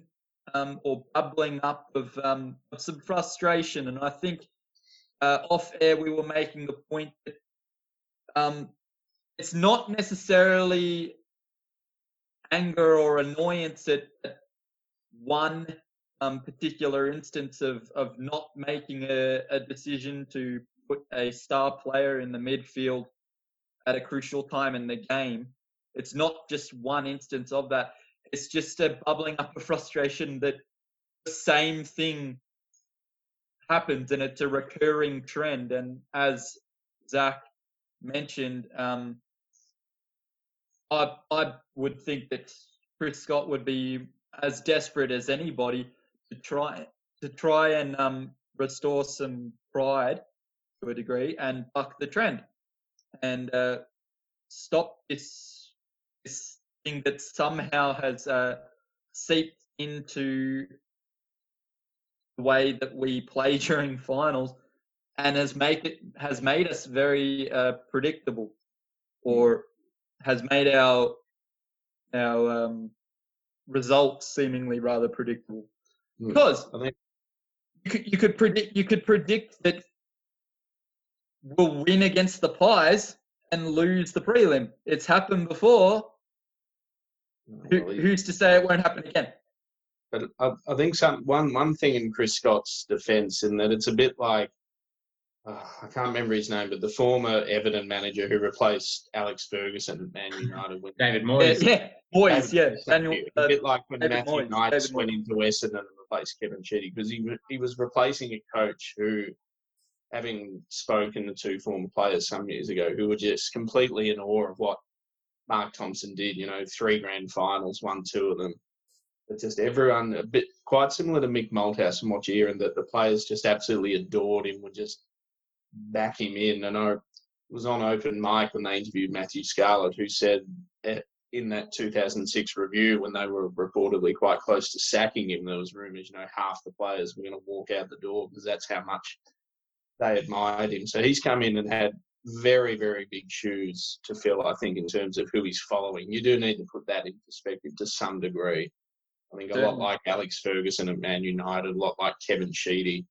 um, or bubbling up of, um, of some frustration. And I think uh, off air we were making the point that um, it's not necessarily anger or annoyance at, one um, particular instance of, of not making a, a decision to put a star player in the midfield at a crucial time in the game. It's not just one instance of that. It's just a bubbling up of frustration that the same thing happens and it's a recurring trend. And as Zach mentioned, um, I I would think that Chris Scott would be as desperate as anybody to try to try and um, restore some pride to a degree and buck the trend and uh, stop this this thing that somehow has uh, seeped into the way that we play [laughs] during finals and has make it has made us very uh, predictable or has made our our um, results seemingly rather predictable Hmm. because I think- you could you could predict you could predict that we'll win against the Pies, and and lose the prelim. It's happened before. Who, who's to say it won't happen again? But I, I think some one one thing in Chris Scott's defence in that it's a bit like uh, I can't remember his name, but the former Everton manager who replaced Alex Ferguson at Man United. When David Yeah, Moyes. yeah, boys, yeah. David- Daniel, a uh, bit like when David Matthew Moyes, Knights David went Moyes. into Essendon and replaced Kevin Sheedy because he he was replacing a coach who, having spoken to two former players some years ago, who were just completely in awe of what Mark Thompson did. You know, three grand finals, won two of them. It's just everyone a bit quite similar to Mick Malthouse from what you hear, and that the players just absolutely adored him, would just back him in. And I was on open mic when they interviewed Matthew Scarlett, who said in that 2006 review when they were reportedly quite close to sacking him, there was rumours, you know, half the players were going to walk out the door because that's how much they admired him. So he's come in and had very, very big shoes to fill, I think, in terms of who he's following. You do need to put that in perspective to some degree. I think a lot like Alex Ferguson at Man United, a lot like Kevin Sheedy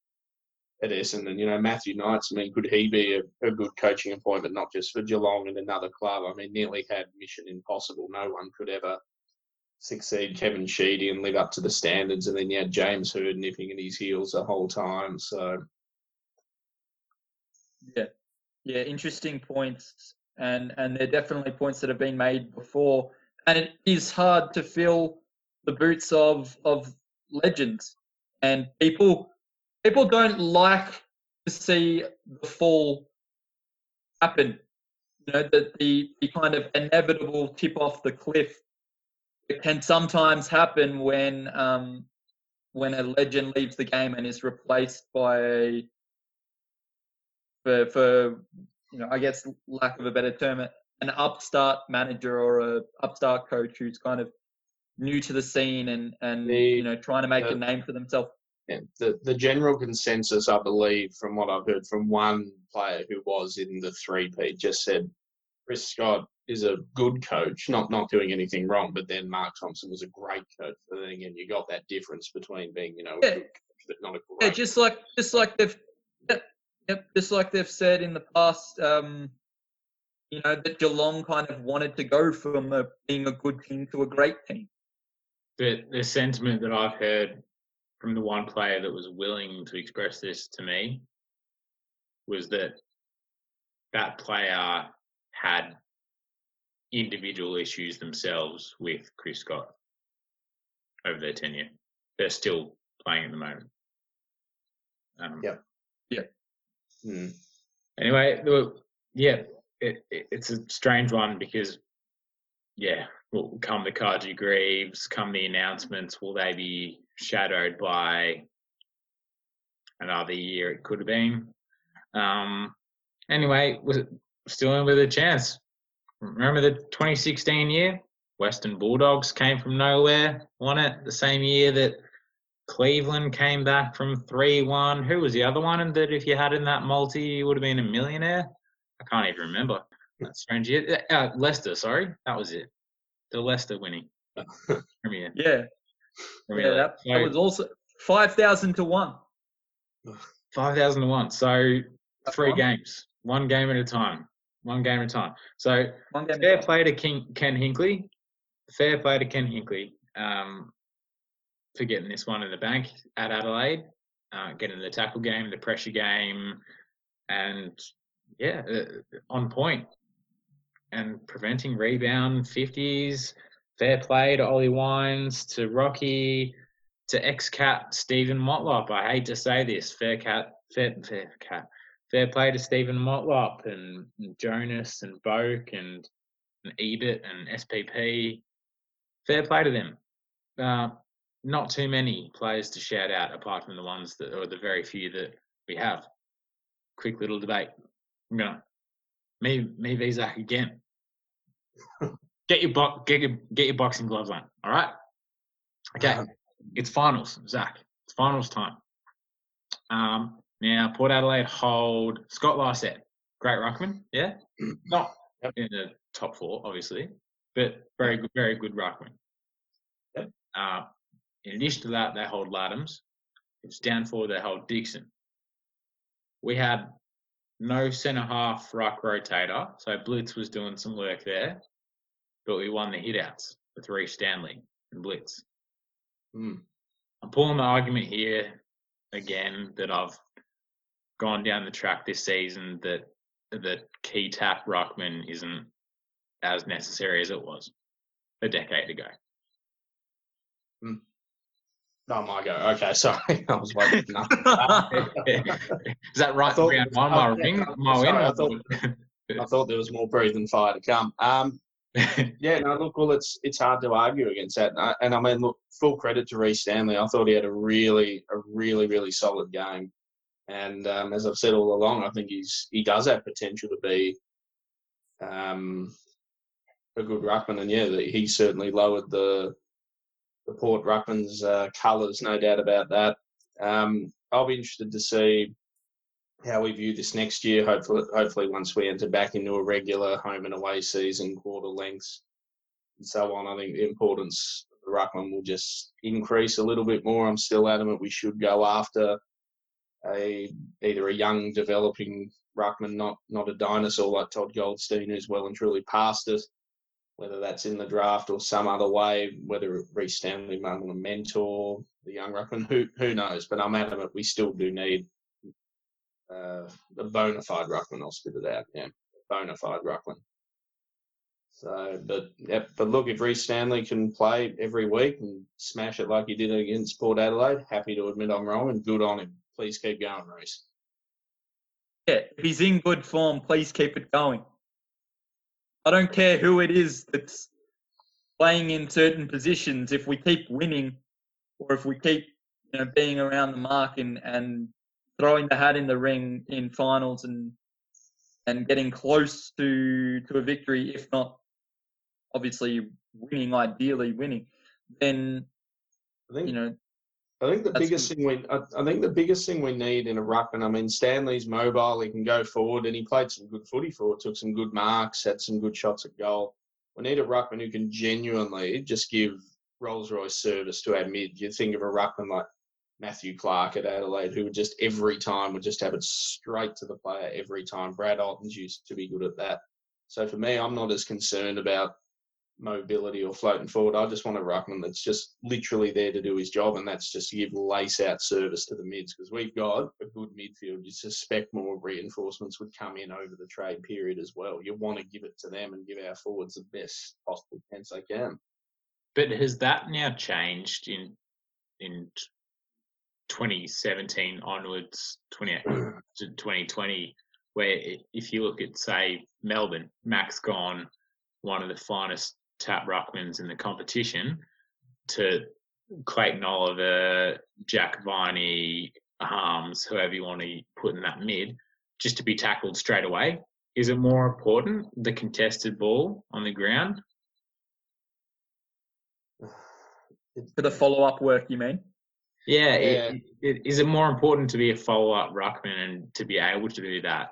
at Essendon. You know, Matthew Knights, I mean, could he be a, a good coaching appointment, not just for Geelong and another club? I mean, nearly had mission impossible. No one could ever succeed Kevin Sheedy and live up to the standards. And then you had James Hird nipping at his heels the whole time. So, Yeah, yeah, interesting points, and and they're definitely points that have been made before, and it is hard to fill the boots of of legends, and people people don't like to see the fall happen. You know that the the kind of inevitable tip off the cliff. It can sometimes happen when um, when a legend leaves the game and is replaced by a for for you know I guess lack of a better term, an upstart manager or a upstart coach who's kind of new to the scene and and The- you know trying to make the- a name for themselves. Yeah, the, the general consensus, I believe, from what I've heard from one player who was in the 3P, just said Chris Scott is a good coach, not not doing anything wrong, but then Mark Thompson was a great coach. But then again, you got that difference between being, you know, a Yeah. good coach, but not a great Yeah, just like just like they've yep, yep, just like they've said in the past, um, you know that Geelong kind of wanted to go from a, being a good team to a great team. But the sentiment that I've heard from the one player that was willing to express this to me was that that player had individual issues themselves with Chris Scott over their tenure. They're still playing at the moment. Um, Yep. Mm. Anyway, yeah, it, it, it's a strange one because, yeah, will come the Carji Greeves, come the announcements, will they be shadowed by another year? It could have been. Um, anyway, was still in with a chance? Remember the 2016 year? Western Bulldogs came from nowhere, won it the same year that Cleveland came back from 3 1. Who was the other one? And that if you had in that multi, you would have been a millionaire? I can't even remember. That's strange. Uh, Leicester, sorry. That was it. The Leicester winning. [laughs] Premier. Yeah, Premier yeah, that, that was also five thousand to one. [sighs] 5,000 to 1. So three one. games, one game at a time. One game at a time. So One game. fair play to King, Ken Hinkley. Fair play to Ken Hinkley um, for getting this one in the bank at Adelaide, uh, getting the tackle game, the pressure game, and yeah, uh, on point and preventing rebound 50s. Fair play to Ollie Wines, to Rocky, to ex-cat Steven Motlop. I hate to say this, fair cat, fair, fair cat, fair play to Steven Motlop and, and Jonas and Boak and, and Ebert and SPP. Fair play to them. Uh, not too many players to shout out apart from the ones that, or the very few that we have. Quick little debate. I'm gonna me me v Zach again. Get your bo- get your get your boxing gloves on. All right. Okay. It's finals, Zach. It's finals time. Um, now Port Adelaide hold Scott Lycett, great ruckman. Yeah, [clears throat] not in the top four, obviously, but very good, very good ruckman. Yep. Uh, in addition to that, they hold Ladhams. It's down four. They hold Dixon. We had no centre half ruck rotator, so Blitz was doing some work there, but we won the hitouts with Rhys Stanley and Blitz. Hmm. I'm pulling the argument here again that I've gone down the track this season that the key tap ruckman isn't as necessary as it was a decade ago. Oh my god. Okay, [laughs] sorry. I was waiting. [laughs] nothing. [laughs] Is that right? thought- round one, my I- ring, my win. I thought- I thought there was more breathing fire to come. Um, yeah, no, look, well, it's it's hard to argue against that, and I, and I mean, look, full credit to Rhys Stanley. I thought he had a really, a really, really solid game, and um, as I've said all along, I think he's he does have potential to be um, a good ruckman, and yeah, he certainly lowered the the Port ruckman's uh, colours, no doubt about that. Um, I'll be interested to see how we view this next year. Hopefully, hopefully once we enter back into a regular home and away season, quarter lengths, and so on, I think the importance of the ruckman will just increase a little bit more. I'm still adamant we should go after a either a young developing ruckman, not not a dinosaur like Todd Goldstein, who's well and truly past it. Whether that's in the draft or some other way, whether Rhys Stanley might want to mentor the young ruckman, who who knows? But I'm adamant we still do need uh, a bona fide ruckman. I'll spit it out. Yeah, bona fide ruckman. So, but but look, if Rhys Stanley can play every week and smash it like he did against Port Adelaide, happy to admit I'm wrong and good on him. Please keep going, Reece. Yeah, if he's in good form, please keep it going. I don't care who it is that's playing in certain positions. If we keep winning, or if we keep you know being around the mark and, and throwing the hat in the ring in finals and and getting close to to a victory, if not obviously winning, ideally winning, then I think you know I think the That's biggest thing we I, I think the biggest thing we need in a ruckman. I mean, Stanley's mobile; he can go forward, and he played some good footy for it. Took some good marks, had some good shots at goal. We need a ruckman who can genuinely just give Rolls Royce service to our mid. You think of a ruckman like Matthew Clark at Adelaide, who would just every time would just have it straight to the player every time. Brad Ottens used to be good at that. So for me, I'm not as concerned about mobility or floating forward. I just want a ruckman that's just literally there to do his job, and that's just to give lace out service to the mids because we've got a good midfield. You suspect more reinforcements would come in over the trade period as well. You want to give it to them and give our forwards the best possible chance they can. But has that now changed in in 2017 onwards, 20 [clears throat] to 2020, where if you look at say Melbourne, Max Gawn, one of the finest tap ruckmans in the competition, to Clayton Oliver, Jack Viney, Harmes, whoever you want to put in that mid, just to be tackled straight away. Is it more important the contested ball on the ground [sighs] for the follow up work, you mean? Yeah, Yeah. i- i- is it more important to be a follow-up ruckman and to be able to do that?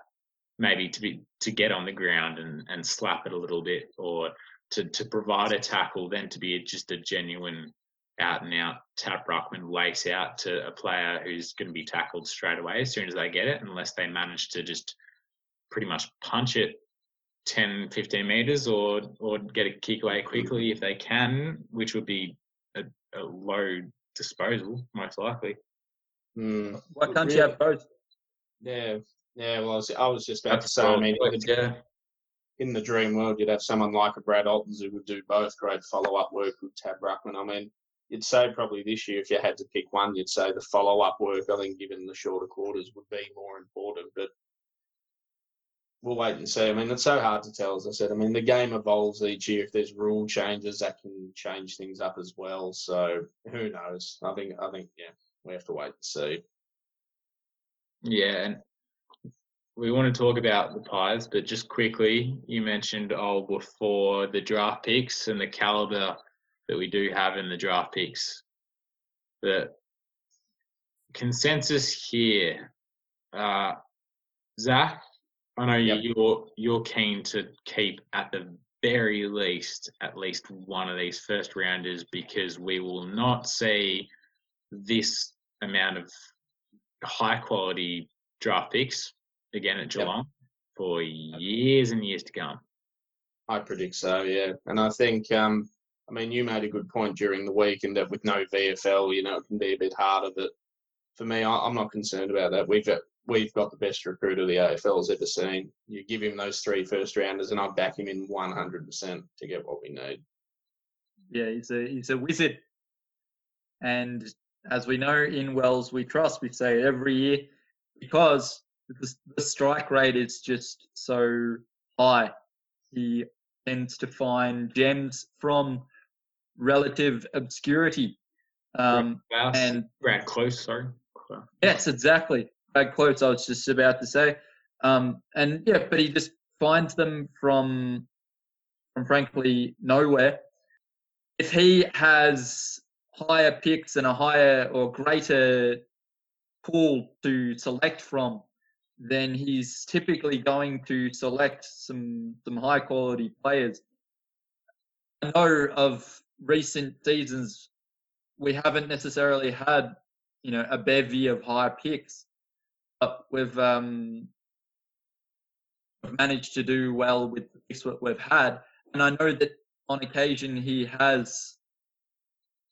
Maybe to be to get on the ground and, and slap it a little bit, or to, to provide a tackle, than to be just a genuine out and out tap ruckman lace out to a player who's going to be tackled straight away as soon as they get it, unless they manage to just pretty much punch it 10, 15 meters, or or get a kick away quickly if they can, which would be a, a low disposal, most likely. Hmm. Why can't you have both? Yeah, yeah. Well, I was, I was just about That's to say. I mean, yeah, in the dream world, you'd have someone like a Brad Ottens who would do both. Great follow-up work with Tab Ruckman. I mean, you'd say probably this year, if you had to pick one, you'd say the follow-up work. I think, given the shorter quarters, would be more important. But we'll wait and see. I mean, it's so hard to tell. As I said, I mean, the game evolves each year. If there's rule changes, that can change things up as well. So who knows? I think, I think, yeah, we have to wait and see. yeah, and we want to talk about the pies, but just quickly, you mentioned oh before the draft picks and the caliber that we do have in the draft picks. The consensus here, uh, Zach. I know Yep. you, you're you're keen to keep at the very least at least one of these first rounders because we will not see this amount of high quality draft picks again at Geelong for years and years to come. I predict so, yeah. And I think, um, I mean, you made a good point during the week, and that with no VFL, you know, it can be a bit harder. But for me, I, I'm not concerned about that. We've got we've got the best recruiter the AFL's ever seen. You give him those three first rounders, and I'd back him in 100% to get what we need. Yeah, he's a he's a wizard. And as we know, in Wells we trust. We say it every year because the, the strike rate is just so high. He tends to find gems from relative obscurity. Um, Klaus, and Brad Close, sorry. Yes, exactly. Brad Close I was just about to say. Um, and yeah, but he just finds them from from frankly nowhere. If he has higher picks and a higher or greater pool to select from, then he's typically going to select some some high quality players. I know of recent seasons we haven't necessarily had you know a bevy of high picks, but we've um, managed to do well with the picks that we've had, and I know that on occasion he has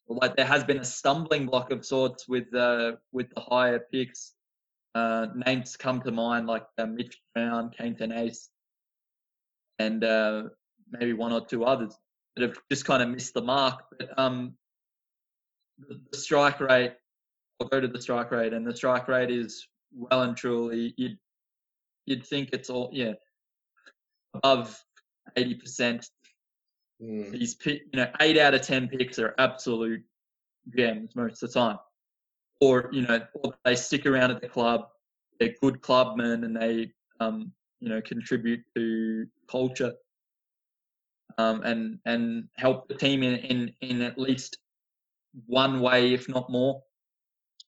like there has been a stumbling block of sorts with uh, with the higher picks. Uh, names come to mind like uh, Mitch Brown, Kane Ace, and uh, maybe one or two others that have just kind of missed the mark. But um, the, strike rate, I'll go to the strike rate, and the strike rate is well and truly you'd you'd think it's all yeah above eighty percent Mm. these you know, eight out of ten picks are absolute gems most of the time, or you know, or they stick around at the club. They're good clubmen and they, um, you know, contribute to culture, um, and and help the team in in in at least one way, if not more.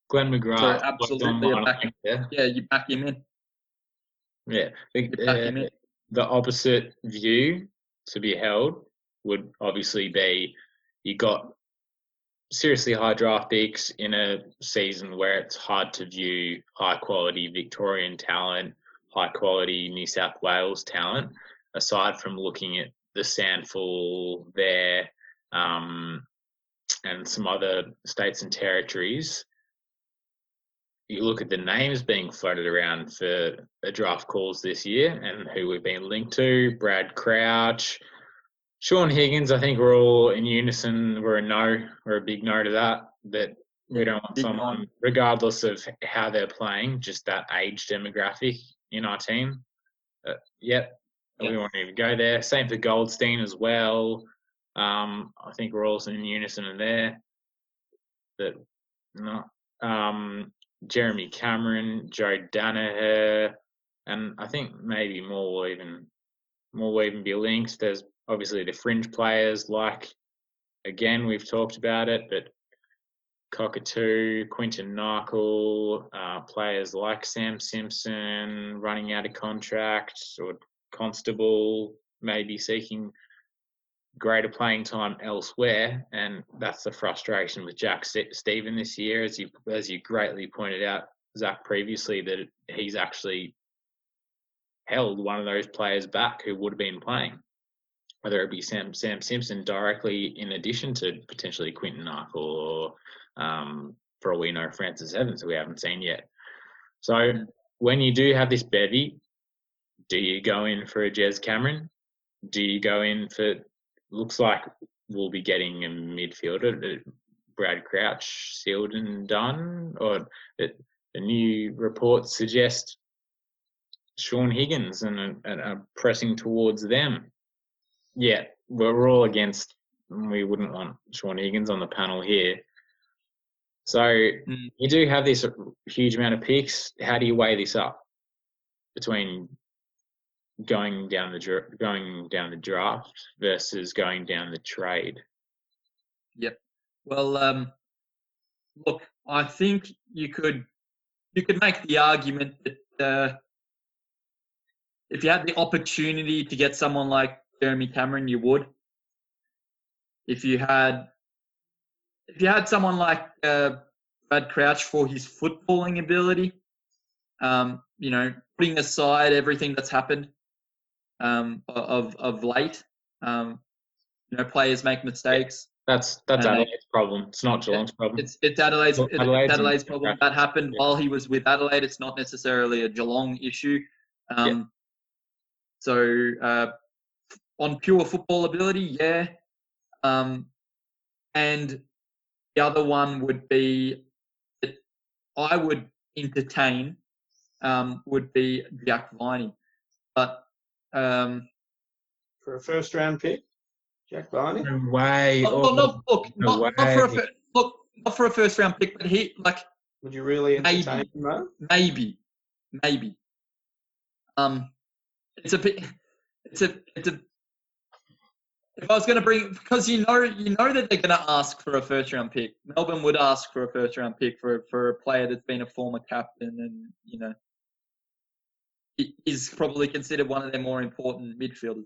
Glenn McGrath. So absolutely mine, back- think, yeah. Yeah, you back him in. Yeah. You back him uh, in. the opposite view to be held would obviously be you got seriously high draft picks in a season where it's hard to view high quality Victorian talent, high quality New South Wales talent, aside from looking at the Sandful there um, and some other states and territories. You look at the names being floated around for the draft calls this year and who we've been linked to Brad Crouch, Sean Higgins, I think we're all in unison. We're a no. We're a big no to that. That we don't want Big no. someone, regardless of how they're playing, just that age demographic in our team. Uh, yep, we Yep. won't even go there. Same for Goldstein as well. Um, I think we're all in unison in there. That no, um, Jeremy Cameron, Joe Daniher, and I think maybe more will even more will even be linked. There's obviously the fringe players like again we've talked about it, but Cockatoo, Quinton Narkle, uh, players like Sam Simpson running out of contract or Constable maybe seeking greater playing time elsewhere, and that's the frustration with Jack Ste- Steven this year, as you as you greatly pointed out, Zach previously, that he's actually held one of those players back who would have been playing, whether it be Sam Sam Simpson directly in addition to potentially Quinton Narkle or um, for all we know Francis Evans, who we haven't seen yet. So when you do have this bevy, do you go in for a Jez Cameron? Do you go in for looks like we'll be getting a midfielder, Brad Crouch, sealed and done, or the, the new reports suggest Sean Higgins and, and are pressing towards them. Yeah, we're all against. We wouldn't want Sean Higgins on the panel here. So Mm. you do have this huge amount of picks. How do you weigh this up between going down the going down the draft versus going down the trade? Yep. Well, um, look, I think you could you could make the argument that uh, if you had the opportunity to get someone like Jeremy Cameron, you would. If you had if you had someone like uh, Brad Crouch for his footballing ability, um, you know, putting aside everything that's happened um, of of late, um, you know, players make mistakes. That's that's they- Adelaide's problem. It's not Geelong's problem. It's it's Adelaide's Well, it's Adelaide's Adelaide's, problem. That happened Yeah. while he was with Adelaide. It's not necessarily a Geelong issue. Um, So uh, on pure football ability, yeah. Um, and the other one would be that I would entertain um, would be Jack Viney, but um, For a first round pick, Jack Viney. No way. oh, well, no, look, no not, not for a look, not for a first round pick, but he like Would you really Maybe. entertain him, though? Maybe, maybe. Um, it's a bit. [laughs] It's a. It's a. If I was going to bring, because you know, you know that they're going to ask for a first round pick. Melbourne would ask for a first round pick for for a player that's been a former captain and you know, is probably considered one of their more important midfielders.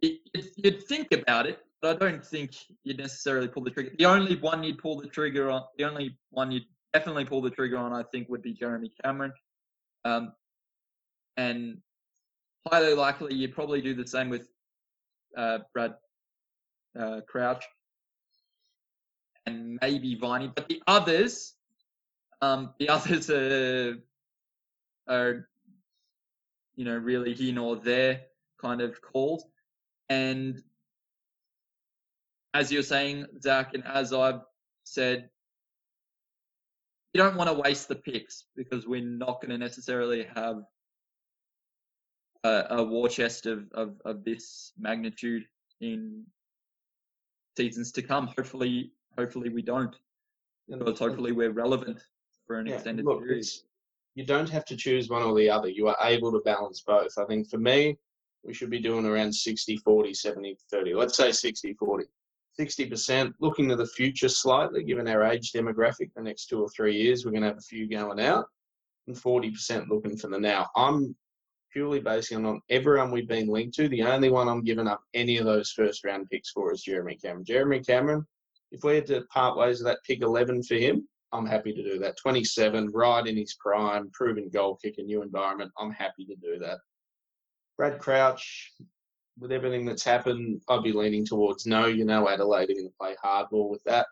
You- You'd you'd think about it, but I don't think you'd necessarily pull the trigger. The only one you'd pull the trigger on, the only one you'd definitely pull the trigger on, I think, would be Jeremy Cameron. Um, and highly likely you'd probably do the same with uh, Brad uh, Crouch and maybe Viney. But the others, um, the [laughs] others are, are, you know, really here nor there kind of calls. And as you're saying, Zach, and as I've said, you don't want to waste the picks because we're not going to necessarily have a, a war chest of, of, of this magnitude in seasons to come. Hopefully, hopefully we don't, because hopefully we're relevant for an Yeah, extended look, period. you don't have to choose one or the other. You are able to balance both. I think for me, we should be doing around 60 40, 70 30. Let's say 60 40. 60% looking to the future slightly, given our age demographic, the next two or three years, we're going to have a few going out, and 40% looking for the now. I'm purely basing on everyone we've been linked to. The only one I'm giving up any of those first round picks for is Jeremy Cameron. Jeremy Cameron, if we had to part ways with that pick 11 for him, I'm happy to do that. 27, right in his prime, proven goal kicker, new environment. I'm happy to do that. Brad Crouch, with everything that's happened, I'd be leaning towards no. You know, Adelaide are going to play hardball with that.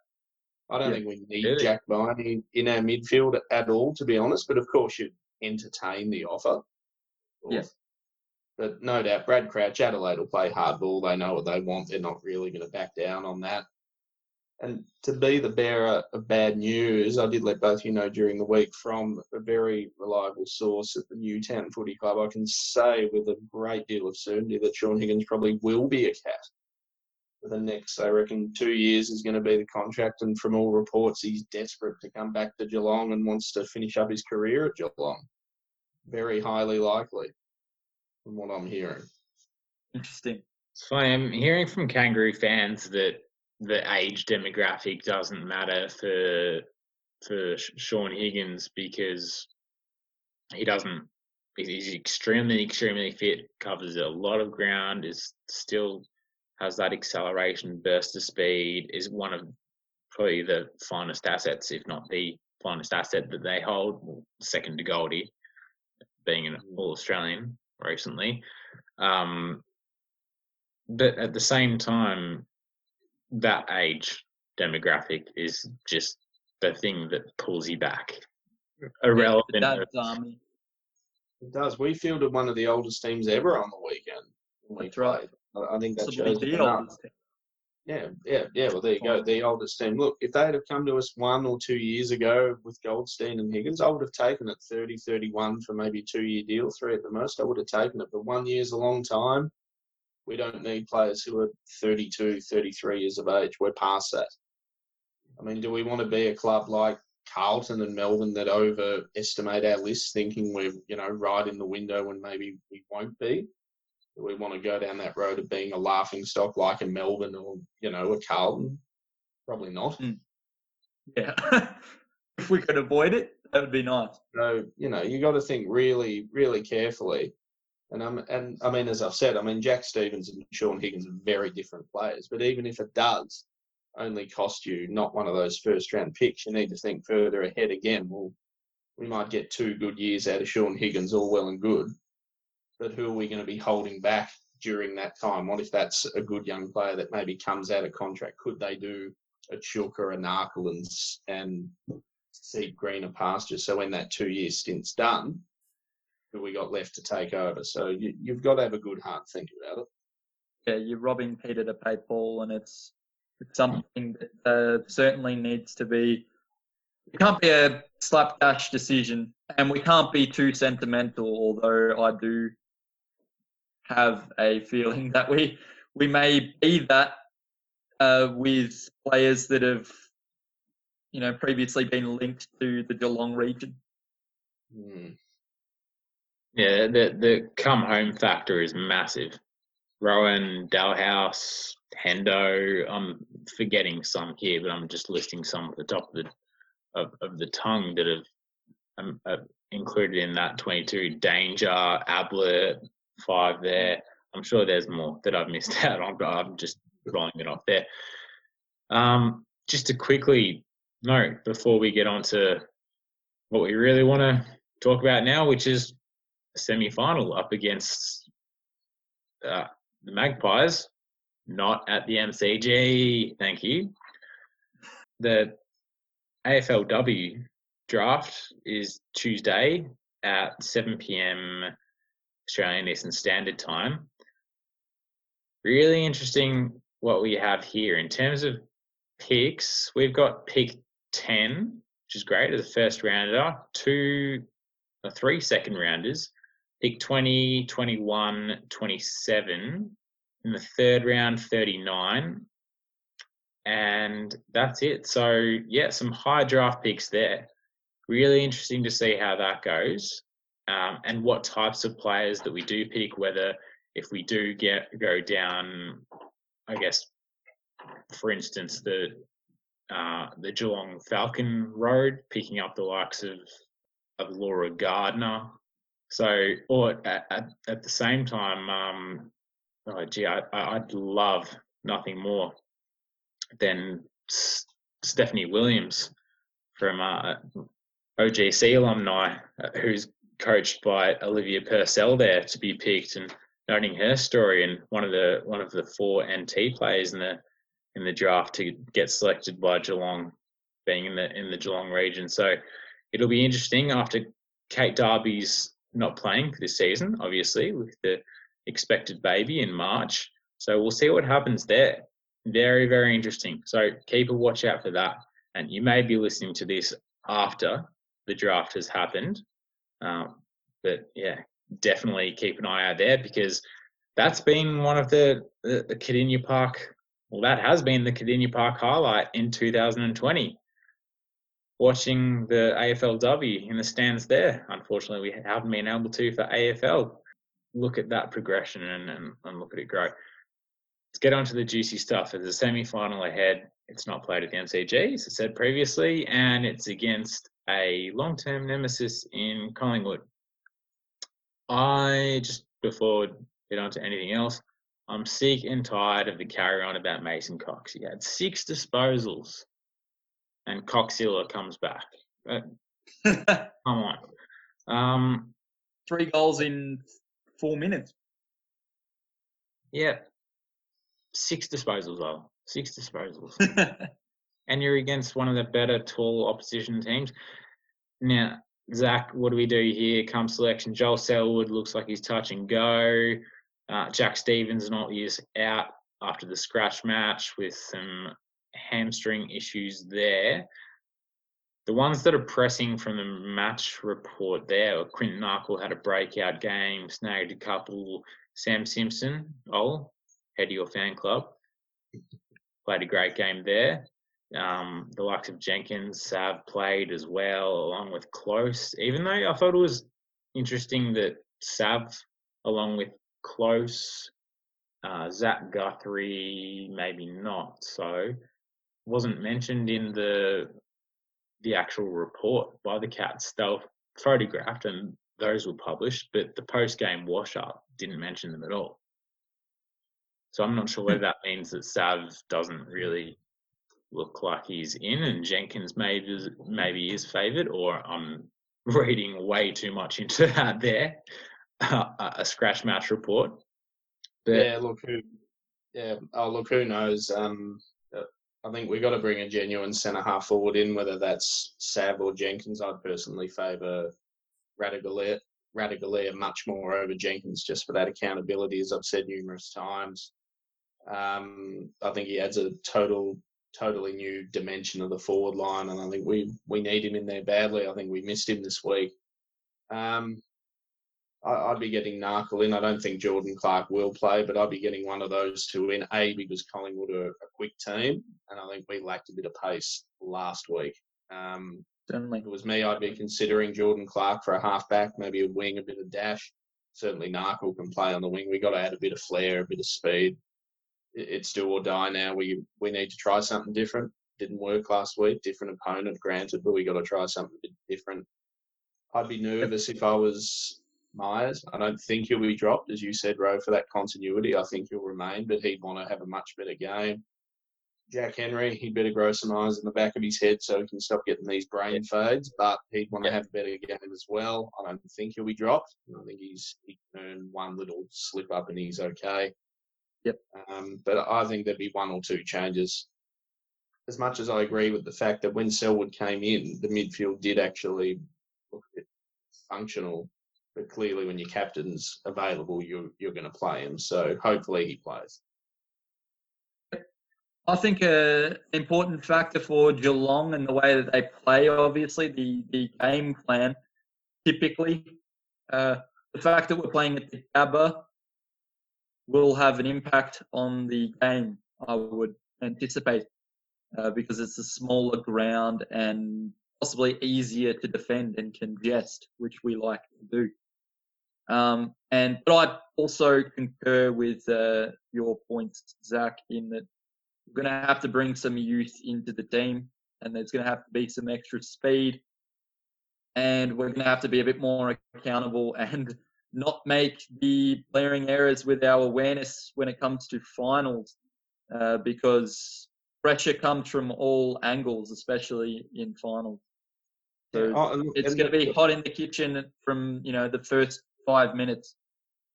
I don't Yeah. think we need? Jack Viney in our midfield at all, to be honest. But of course, you'd entertain the offer. Yeah. But no doubt, Brad Crouch, Adelaide will play hardball. They know what they want. They're not really going to back down on that. And to be the bearer of bad news, I did let both you know during the week from a very reliable source at the Newtown Footy Club. I can say with a great deal of certainty that Sean Higgins probably will be a cat for the next, I reckon, two years is going to be the contract. And from all reports, he's desperate to come back to Geelong and wants to finish up his career at Geelong. Very highly likely, from what I'm hearing. Interesting. Funny. I'm hearing from kangaroo fans that the age demographic doesn't matter for for Sean Higgins because he doesn't. He's extremely, extremely fit. Covers a lot of ground. Is still has that acceleration, burst of speed. Is one of probably the finest assets, if not the finest asset that they hold. Second to Goldie, being an All Australian recently. Um, but at the same time, that age demographic is just the thing that pulls you back. Irrelevant. That's of- army. It does. We fielded one of the oldest teams ever on the weekend. when we That's right. I I think that Possibly shows the oldest team. Yeah, yeah, yeah. Well, there you go. The oldest team. Look, if they had have come to us one or two years ago with Goldstein and Higgins, I would have taken it 30, 31 for maybe a two-year deal, three at the most. I would have taken it. But one year's a long time. We don't need players who are 32, 33 years of age. We're past that. I mean, do we want to be a club like Carlton and Melbourne that overestimate our list, thinking we're, you know, right in the window when maybe we won't be? We want to go down that road of being a laughing stock like a Melbourne or, you know, a Carlton? Probably not. Yeah. [laughs] if we could avoid it, that would be nice. So, you know, you got to think really, really carefully. And um, and I mean, as I've said, I mean, Jack Stevens and Sean Higgins are very different players. But even if it does only cost you not one of those first round picks, you need to think further ahead again. Well, we might get two good years out of Sean Higgins, all well and good. But who are we going to be holding back during that time? What if that's a good young player that maybe comes out of contract? Could they do a Chilka, a Narkle, and, seek greener pastures? So when that two year stint's done, who we got left to take over? So you, you've got to have a good heart think about it. yeah, you're robbing Peter to pay Paul, and it's, it's something that uh, certainly needs to be. It can't be a slapdash decision, and we can't be too sentimental. Although I do have a feeling that we we may be that uh, with players that have, you know, previously been linked to the Geelong region. Hmm. Yeah, the the come home factor is massive. Rowan, Dahlhaus, Hendo. I'm forgetting some here, but I'm just listing some at the top of the of, of the tongue that have um, uh, included in that 22. Danger, Ablett, five there. I'm sure there's more that I've missed [laughs] out on, but I'm just rolling it off there. Um, just to quickly note before we get on to what we really want to talk about now, which is semi final up against uh, the Magpies, not at the MCG. Thank you. The AFLW draft is Tuesday at 7 p.m. Australian Eastern Standard Time. Really interesting what we have here in terms of picks. We've got pick 10, which is great as a first rounder, two, uh, three second rounders, pick 20, 21, 27. In the third round, 39. And that's it. So, yeah, some high draft picks there. Really interesting to see how that goes um, and what types of players that we do pick, whether if we do get go down, I guess, for instance, the uh, the Geelong Falcon Road, picking up the likes of of Laura Gardner. So, or at, at, at the same time, um, oh gee, I, I'd love nothing more than S- Stephanie Williams from uh, OGC alumni, uh, who's coached by Olivia Purcell there to be picked, and noting her story and one of the one of the four NT players in the in the draft to get selected by Geelong, being in the in the Geelong region. So it'll be interesting after Kate Darby's not playing for this season, obviously with the expected baby in March. So we'll see what happens there. Very very interesting. So keep a watch out for that. And you may be listening to this after the draft has happened. Um, but yeah, definitely keep an eye out there because that's been one of the, the, Kardinia Park, well, that has been the Kardinia Park highlight in 2020. Watching the AFLW in the stands there. Unfortunately, we haven't been able to for AFL. Look at that progression and, and, and look at it grow. Let's get on to the juicy stuff. There's a semi final ahead. It's not played at the MCG, as I said previously, and it's against a long term nemesis in Collingwood. I just before we get on to anything else, I'm sick and tired of the carry on about Mason Cox. He had six disposals, and Coxilla comes back. But [laughs] come on, um, Three goals in four minutes. yeah, six disposals though, six disposals. [laughs] and you're against one of the better tall opposition teams. Now, Zach, what do we do here? Come selection, Joel Selwood looks like he's touch and go. Uh, Jack Stevens not is out after the scratch match with some hamstring issues there. The ones that are pressing from the match report there, Quinton Narkle had a breakout game, snagged a couple. Sam Simpson, oh, head of your fan club, played a great game there. Um, the likes of Jenkins, Sav played as well, along with Close. Even though I thought it was interesting that Sav, along with Close, uh, Zach Guthrie, maybe not so, wasn't mentioned in the the actual report by the Cats. They were photographed and those were published, but the post game wash up didn't mention them at all. So I'm not sure whether that means that Sav doesn't really look like he's in and Jenkins maybe is, maybe is favoured, or I'm [laughs] reading way too much into that there, [laughs] a scratch match report. But yeah, look who. Yeah, oh look, who knows? Um, uh, I think we've got to bring a genuine centre half forward in, whether that's Sav or Jenkins. I'd personally favour Ratugolea, Ratugolea much more over Jenkins just for that accountability, as I've said numerous times. Um, I think he adds a total, totally new dimension of the forward line, and I think we we need him in there badly. I think we missed him this week. Um, I, would be getting Narkle in. I don't think Jordan Clark will play, but I'd be getting one of those two in. A because Collingwood are a quick team, and I think we lacked a bit of pace last week. Um, Certainly. If it was me, I'd be considering Jordan Clark for a halfback, maybe a wing, a bit of dash. Certainly, Narkle can play on the wing. We've got to add a bit of flair, a bit of speed. It's do or die now. We we need to try something different. Didn't work last week. Different opponent, granted, but we got to try something a bit different. I'd be nervous if I was Myers. I don't think he'll be dropped, as you said, Rowe, for that continuity. I think he'll remain, but he'd want to have a much better game. Jack Henry, he'd better grow some eyes in the back of his head so he can stop getting these brain fades, but he'd want to have a better game as well. I don't think he'll be dropped. I think he's he can earn one little slip up and he's okay. Yep. Um, but I think there'd be one or two changes. As much as I agree with the fact that when Selwood came in, the midfield did actually look a bit functional but clearly when your captain's available, you're you're going to play him. So hopefully he plays. I think an important factor for Geelong and the way that they play, obviously, the, the game plan, typically, uh, the fact that we're playing at the Gabba will have an impact on the game, I would anticipate, uh, because it's a smaller ground and possibly easier to defend and congest, which we like to do. Um, and but I also concur with uh, your points, Zach, in that we're going to have to bring some youth into the team, and there's going to have to be some extra speed, and we're going to have to be a bit more accountable [laughs] and not make the glaring errors with our awareness when it comes to finals, uh, because pressure comes from all angles, especially in finals. So oh, it's going to be hot in the kitchen from you know the first five minutes.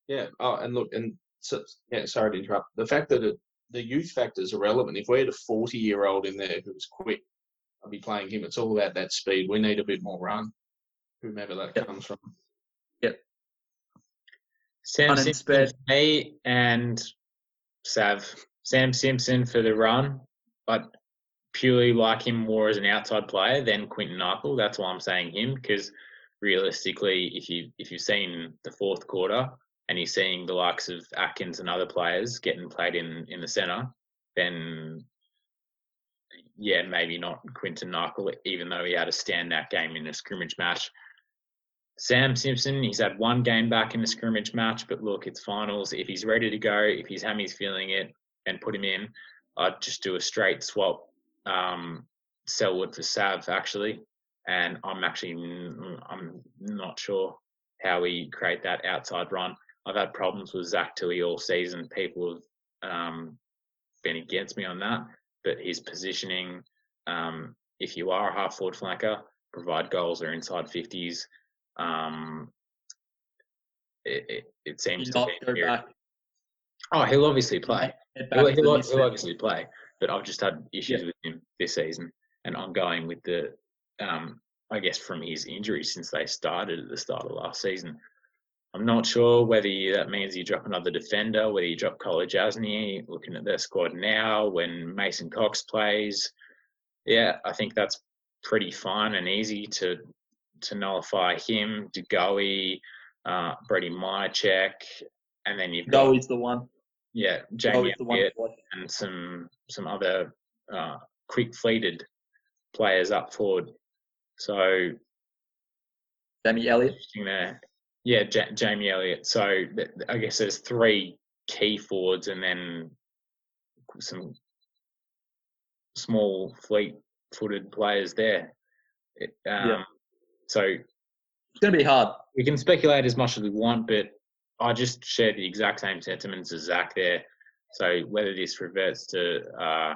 Yeah. Oh, and look, and so, yeah, sorry to interrupt. The fact that it, the youth factor is irrelevant. If we had a 40 year old in there who was quick, I'd be playing him. It's all about that speed. We need a bit more run, whomever that comes from. Sam Simpson, me and Sav. Sam Simpson for the run, but purely like him more as an outside player than Quinton Narkle. That's why I'm saying him because realistically, if you if you've seen the fourth quarter and you're seeing the likes of Atkins and other players getting played in in the centre, then yeah, maybe not Quinton Narkle, even though he had a standout game in a scrimmage match. Sam Simpson, he's had one game back in a scrimmage match, but look, it's finals. If he's ready to go, if his hammy's feeling it, and put him in, I'd just do a straight swap. Um, Selwood for Sav actually and I'm actually I'm not sure how we create that outside run. I've had problems with Zach Tuohy all season. People have um, been against me on that, but his positioning, um, if you are a half forward flanker, provide goals or inside fifties. Um, it, it, it, seems to be. Oh, he'll obviously play. He'll, he'll, he'll, obviously play, but I've just had issues yeah. with him this season, and ongoing with the um, I guess, from his injury since they started at the start of last season. I'm not sure whether that means you drop another defender, whether you drop Kolodjashnij, looking at their squad now when Mason Cox plays. Yeah, I think that's pretty fine and easy to to nullify him, De Goey, uh, Brody Mihocek, and then you've got Goey's the one. Yeah, Jamie Elliott and some some other uh, quick fleeted players up forward. So Jamie Elliott. There. Yeah, J- Jamie Elliott. So I guess there's three key forwards and then some small fleet-footed players there. Um, yeah. So it's going to be hard. We can speculate as much as we want, but I just share the exact same sentiments as Zach there. So whether this reverts to uh,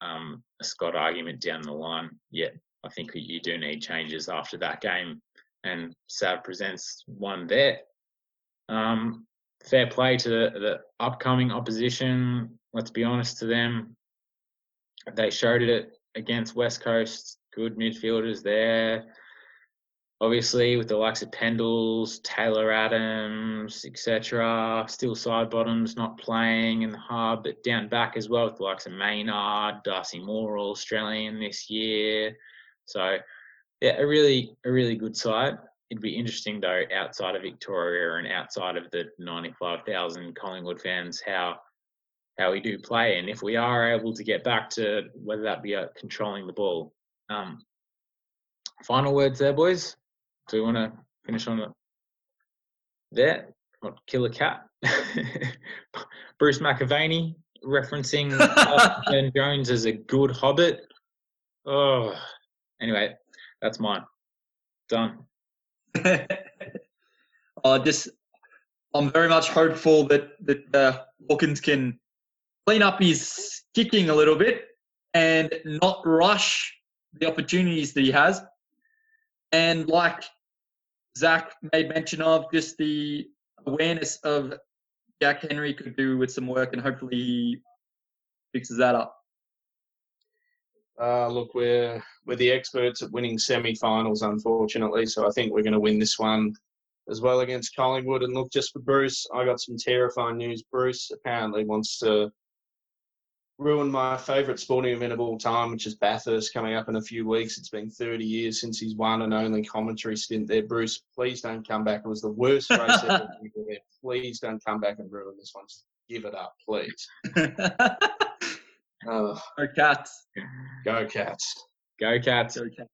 um, a Scott argument down the line, yeah, I think you do need changes after that game. and Sav presents one there. Um, fair play to the, the upcoming opposition. Let's be honest to them. They showed it against West Coast. Good midfielders there. Obviously, with the likes of Pendles, Taylor Adams, etc. Steele Sidebottom's not playing in the hub, but down back as well with the likes of Maynard, Darcy Moore, all Australian this year. So, yeah, a really a really good side. It'd be interesting though, outside of Victoria and outside of the ninety-five thousand Collingwood fans, how how we do play, and if we are able to get back to whether that be uh, controlling the ball. Um, final words there, boys. Do we want to finish on the there? Not kill a cat. [laughs] Bruce McAvaney referencing Ben [laughs] Jones as a good hobbit. Oh, anyway, that's mine. Done. [laughs] uh, just, I'm very much hopeful that that uh, Hawkins can clean up his kicking a little bit and not rush the opportunities that he has. And like Zach made mention of, just the awareness of Jack Henry could do with some work, and hopefully he fixes that up. Uh, look, we're we're the experts at winning semi-finals, unfortunately. So I think we're going to win this one as well against Collingwood. And look, just for Bruce, I got some terrifying news. Bruce apparently wants to ruin my favourite sporting event of all time, which is Bathurst, coming up in a few weeks. It's been 30 years since he's won and only commentary stint there. Bruce, please don't come back. It was the worst race ever. [laughs] Please don't come back and ruin this one. Just give it up, please. [laughs] Oh, Go Cats. go Cats. Go Cats. Go Cats.